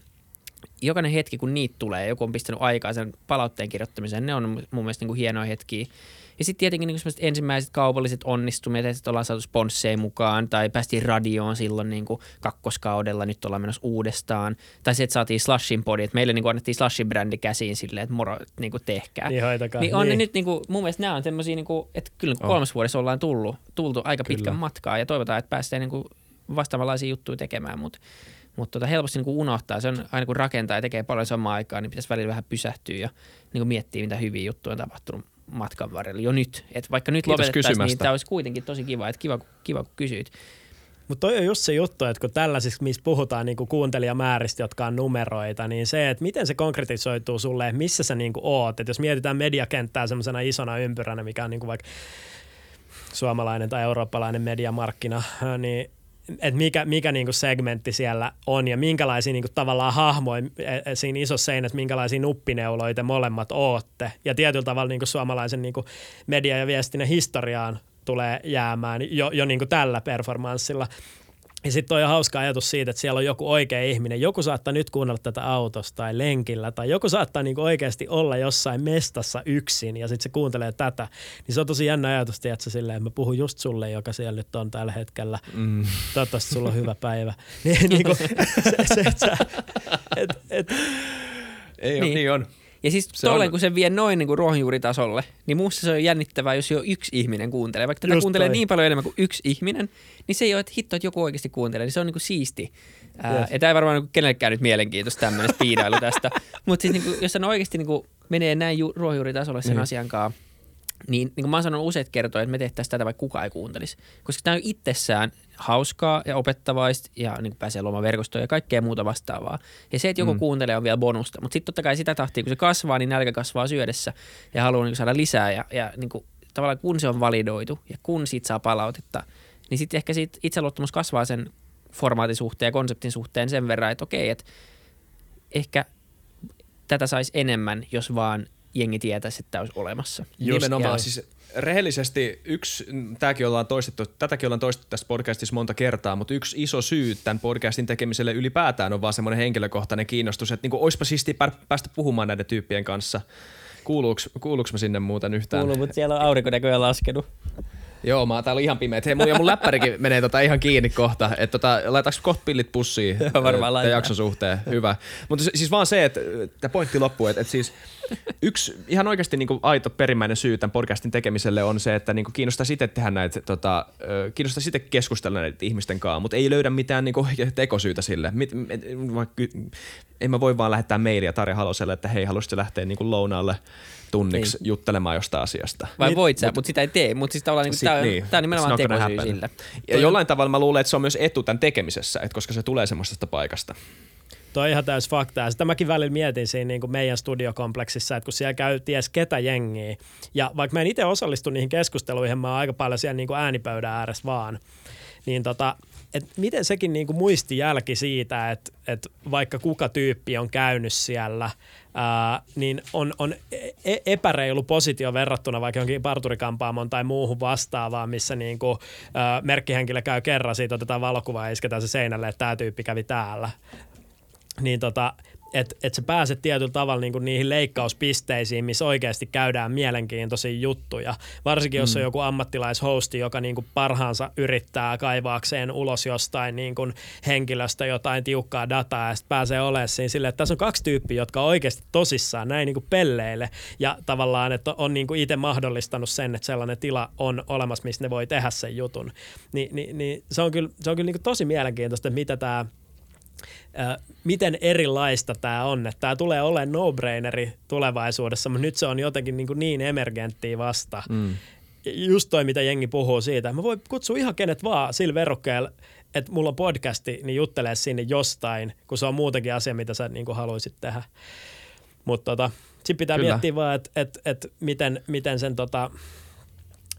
jokainen hetki, kun niitä tulee, joku on pistänyt aikaa sen palautteen kirjoittamiseen, ne on mun mielestä niin kuin hienoja hetkiä. Ja sitten tietenkin niin ensimmäiset kaupalliset onnistumiset, että ollaan saatu sponsseja mukaan, tai päästiin radioon silloin niin kuin kakkoskaudella, nyt ollaan menossa uudestaan. Tai se, että saatiin Slashin podi, että meille niin kuin annettiin Slashin brändi käsiin silleen, että moro, niin kuin tehkää. Niin, hoitakaa. Niin on niin. ne nyt, niin kuin, mun mielestä nämä on semmoisia, niin kuin, että kyllä oh. kolmas vuodessa ollaan tullut, tultu aika kyllä. pitkän matkaa, ja toivotaan, että päästään niin kuin vastaavanlaisia juttuja tekemään, mutta mutta tota helposti niin kuin unohtaa. Se on aina kun rakentaa ja tekee paljon samaan aikaan, niin pitäisi välillä vähän pysähtyä ja niin kuin miettiä, mitä hyviä juttuja on tapahtunut matkan varrella jo nyt. Et vaikka nyt lopetettaisiin, niin tämä olisi kuitenkin tosi kiva, että kiva, kiva kun kysyit. Mutta toi on just se juttu, että kun tällaisissa, missä puhutaan niinku kuuntelijamääristä, jotka on numeroita, niin se, että miten se konkretisoituu sulle, että missä sä niinku oot. Että jos mietitään mediakenttää semmoisena isona ympyränä, mikä on niinku vaikka suomalainen tai eurooppalainen mediamarkkina, niin että mikä, mikä niinku segmentti siellä on ja minkälaisia niinku tavallaan hahmoja e, e, siinä isossa seinässä, minkälaisia nuppineuloita molemmat ootte. Ja tietyllä tavalla niinku suomalaisen niinku media- ja viestinnän historiaan tulee jäämään jo, jo niinku tällä performanssilla. Ja sitten on hauska ajatus siitä, että siellä on joku oikea ihminen. Joku saattaa nyt kuunnella tätä autosta tai lenkillä, tai joku saattaa niinku oikeasti olla jossain mestassa yksin, ja sitten se kuuntelee tätä. Niin se on tosi jännä ajatus, tiedätkö, silleen, että mä puhun just sulle, joka siellä nyt on tällä hetkellä. Mm. Toivottavasti sulla on hyvä päivä. niin, niinku, se, se, että et, et, Ei niin. niin on. Ja siis se tolleen, on... kun se vie noin niin kuin ruohonjuuritasolle, niin muussa se on jännittävää, jos jo yksi ihminen kuuntelee. Vaikka tätä Just kuuntelee toi. niin paljon enemmän kuin yksi ihminen, niin se ei ole, että hitto, että joku oikeasti kuuntelee, niin se on niin kuin siisti. Ää, ja tämä ei varmaan niin kenellekään nyt mielenkiintoista tämmöinen spiidailu tästä. Mutta siis niin kuin, jos on oikeasti niin kuin menee näin ju- ruohonjuuritasolle sen niin. asian kanssa, niin, niin kuin mä oon sanonut useat kertoja, että me tehtäisiin tätä, vaikka kukaan ei kuuntelisi. Koska tämä on itsessään hauskaa ja opettavaista ja niin pääsee luomaan verkostoja ja kaikkea muuta vastaavaa. Ja se, että joku mm. kuuntelee, on vielä bonusta. Mutta sitten totta kai sitä tahtia, kun se kasvaa, niin nälkä kasvaa syödessä ja haluaa niin saada lisää. Ja, ja niin kuin, tavallaan kun se on validoitu ja kun siitä saa palautetta, niin sitten ehkä siitä itseluottamus kasvaa sen formaatin suhteen ja konseptin suhteen sen verran, että okei, että ehkä tätä saisi enemmän, jos vaan jengi tietäisi, että tämä olisi olemassa. Just, Nimenomaan, ja... siis rehellisesti yksi, tämäkin ollaan toistettu, tätäkin ollaan toistettu tässä podcastissa monta kertaa, mutta yksi iso syy tämän podcastin tekemiselle ylipäätään on vaan semmoinen henkilökohtainen kiinnostus, että niin olisipa siistiä päästä puhumaan näiden tyyppien kanssa. Kuuluuks, kuuluuks mä sinne muuten yhtään? Kuuluu, mutta siellä on aurinko näköjään laskenut. Joo, mä täällä ihan pimeä. Hei, mun, ja mun läppärikin menee tota ihan kiinni kohta. Että tota, laitaanko kohta pillit pussiin Joo, varmaan tämän jakson suhteen? Hyvä. Mutta siis vaan se, että tämä pointti loppuu, että, että siis yksi ihan oikeasti niin kuin aito perimmäinen syy tämän podcastin tekemiselle on se, että niin kuin kiinnostaa sitten tehdä näitä, tota, kiinnostaa sitten keskustella näitä ihmisten kanssa, mutta ei löydä mitään niin kuin tekosyytä sille. Mit, vaikka, en mä voi vaan lähettää mailia Tarja Haloselle, että hei, haluaisitko lähteä niin kuin lounaalle tunniksi niin. juttelemaan jostain asiasta. Vai niin, voit sä, mutta mut sitä ei tee. Mutta siis tavallaan niin, tämä on, niin. on nimenomaan tekosyy sillä. Ja jollain tavalla mä luulen, että se on myös etu tämän tekemisessä, että koska se tulee semmoisesta paikasta. Toi on ihan täys fakta. Sitä mäkin välillä mietin siinä niin kuin meidän studiokompleksissa, että kun siellä käy ties ketä jengiä. Ja vaikka mä en itse osallistu niihin keskusteluihin, mä oon aika paljon siellä niin kuin äänipöydän ääressä vaan. Niin tota, et miten sekin niin kuin muisti jälki siitä, että, että vaikka kuka tyyppi on käynyt siellä, ää, niin on, on e- epäreilu positio verrattuna vaikka johonkin parturikampaamon tai muuhun vastaavaan, missä niin kuin, ää, merkkihenkilö käy kerran, siitä otetaan valokuva ja isketään se seinälle, että tämä tyyppi kävi täällä. Niin tota, että et sä pääset tietyllä tavalla niinku niihin leikkauspisteisiin, missä oikeasti käydään mielenkiintoisia juttuja. Varsinkin jos mm. on joku ammattilaishosti, joka niinku parhaansa yrittää kaivaakseen ulos jostain niinku henkilöstä jotain tiukkaa dataa ja sitten pääsee olemaan siinä silleen, että tässä on kaksi tyyppiä, jotka on oikeasti tosissaan näin niinku pelleille ja tavallaan, että on niinku itse mahdollistanut sen, että sellainen tila on olemassa, missä ne voi tehdä sen jutun. Ni, ni, niin se on kyllä, se on kyllä niinku tosi mielenkiintoista, että mitä tämä – miten erilaista tämä on. Että tämä tulee olemaan no-braineri tulevaisuudessa, mutta nyt se on jotenkin niin, niin emergenttiä vasta. Mm. Just toi, mitä jengi puhuu siitä. Mä voin kutsua ihan kenet vaan sillä verukkeella, että mulla on podcasti, niin juttelee sinne jostain, kun se on muutenkin asia, mitä sä niin haluaisit tehdä. Mutta tota, sitten pitää Kyllä. miettiä vaan, että et, et miten, miten sen tota,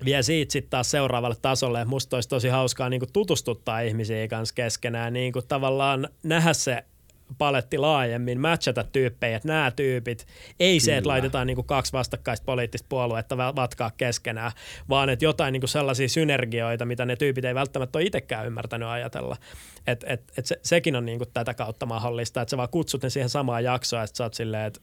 vie siitä sitten taas seuraavalle tasolle. Musta olisi tosi hauskaa niin tutustuttaa ihmisiä kanssa keskenään, niin tavallaan nähdä se paletti laajemmin, matchata tyyppejä, että nämä tyypit, ei Kyllä. se, että laitetaan niin kaksi vastakkaista poliittista puoluetta vatkaa keskenään, vaan että jotain niin sellaisia synergioita, mitä ne tyypit ei välttämättä ole itsekään ymmärtänyt ajatella. Et, et, et se, sekin on niin tätä kautta mahdollista, että sä vaan kutsut ne siihen samaan jaksoon, että sä oot silleen, että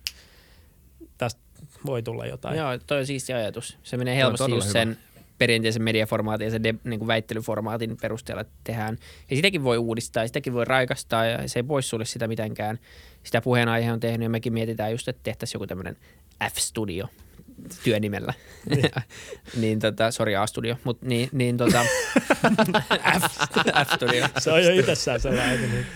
tästä voi tulla jotain. Joo, toi on siisti ajatus. Se menee helposti just sen perinteisen mediaformaatin ja sen de, niin kuin väittelyformaatin perusteella tehdään. Ja sitäkin voi uudistaa, sitäkin voi raikastaa ja se ei pois sulle sitä mitenkään. Sitä puheenaihe on tehnyt ja mekin mietitään just, että tehtäisiin joku tämmöinen F-studio työnimellä. Niin. niin tota, sorry A-studio, mutta niin, niin tota, F-studio. Se on jo itsessään sellainen. Niin.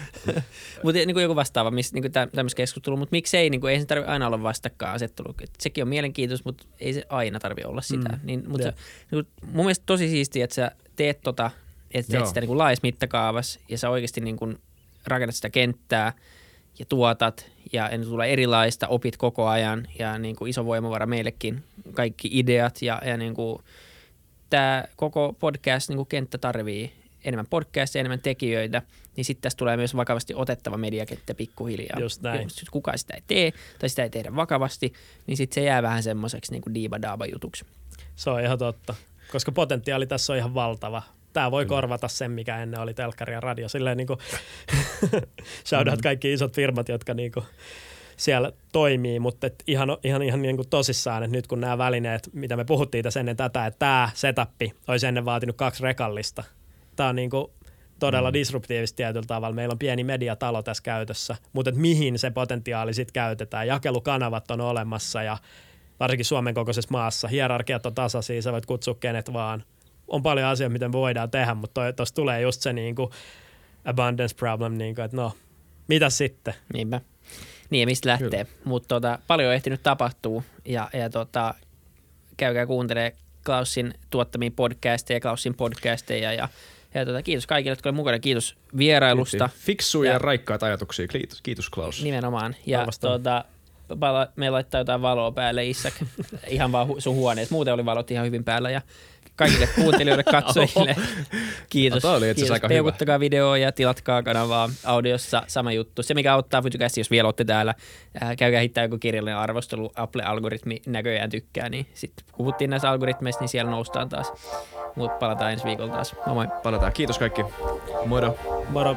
mutta niin kuin joku vastaava, missä niin tämmöistä keskustelua, mutta miksei, niin kuin, ei se tarvitse aina olla vastakkainasettelu. Sekin on mielenkiintoista, mutta ei se aina tarvitse olla sitä. Mm. Niin, mutta se, niin kuin, mun mielestä tosi siistiä, että sä teet tota, että teet sitä niin kuin laajassa mittakaavassa ja sä oikeasti niin kuin rakennat sitä kenttää – ja tuotat ja en tule erilaista, opit koko ajan ja niin kuin iso voimavara meillekin, kaikki ideat ja, ja niin kuin tämä koko podcast niin kuin kenttä tarvii enemmän podcastia, enemmän tekijöitä, niin sitten tässä tulee myös vakavasti otettava mediakenttä pikkuhiljaa. Just näin. Jos kukaan sitä ei tee tai sitä ei tehdä vakavasti, niin sitten se jää vähän semmoiseksi niin kuin diiba jutuksi. Se on ihan totta, koska potentiaali tässä on ihan valtava tämä voi korvata sen, mikä ennen oli telkkari ja radio. Silleen niin kuin shoutout mm. kaikki isot firmat, jotka niin kuin siellä toimii, mutta et ihan, ihan, ihan niin kuin tosissaan, että nyt kun nämä välineet, mitä me puhuttiin tässä ennen tätä, että tämä setappi olisi ennen vaatinut kaksi rekallista. Tämä on niin kuin todella mm. disruptiivista tietyllä tavalla. Meillä on pieni mediatalo tässä käytössä, mutta et mihin se potentiaali sitten käytetään. Jakelukanavat on olemassa ja varsinkin Suomen kokoisessa maassa hierarkiat on tasaisia, sä voit kutsua kenet vaan – on paljon asioita, miten voidaan tehdä, mutta tuossa tulee just se niin kuin abundance problem, niin kuin, että no, mitä sitten? Niinpä. Niin ja mistä lähtee. Mutta tota, paljon on ehtinyt tapahtuu ja, ja tota, käykää kuuntelemaan Klaussin tuottamia podcasteja, Klaussin podcasteja ja, ja tota, kiitos kaikille, jotka olivat mukana. Kiitos vierailusta. Fiksuja ja, Ja- raikkaita ajatuksia. Kiitos, kiitos Klaus. Nimenomaan. Ja Arvostan. tuota, pala- me laittaa jotain valoa päälle, Issak, ihan vaan sun huoneessa. Muuten oli valot ihan hyvin päällä ja kaikille kuuntelijoille, katsojille. Kiitos. No, oli Kiitos. aika hyvä. Peukuttakaa videoa ja tilatkaa kanavaa audiossa. Sama juttu. Se, mikä auttaa Futucasti, jos vielä olette täällä, ää, käykää hittää joku kirjallinen arvostelu. Apple-algoritmi näköjään tykkää, niin sitten puhuttiin näistä algoritmeista, niin siellä noustaan taas. Mutta palataan ensi viikolla taas. Moi moi. Palataan. Kiitos kaikki. Moro. Moro.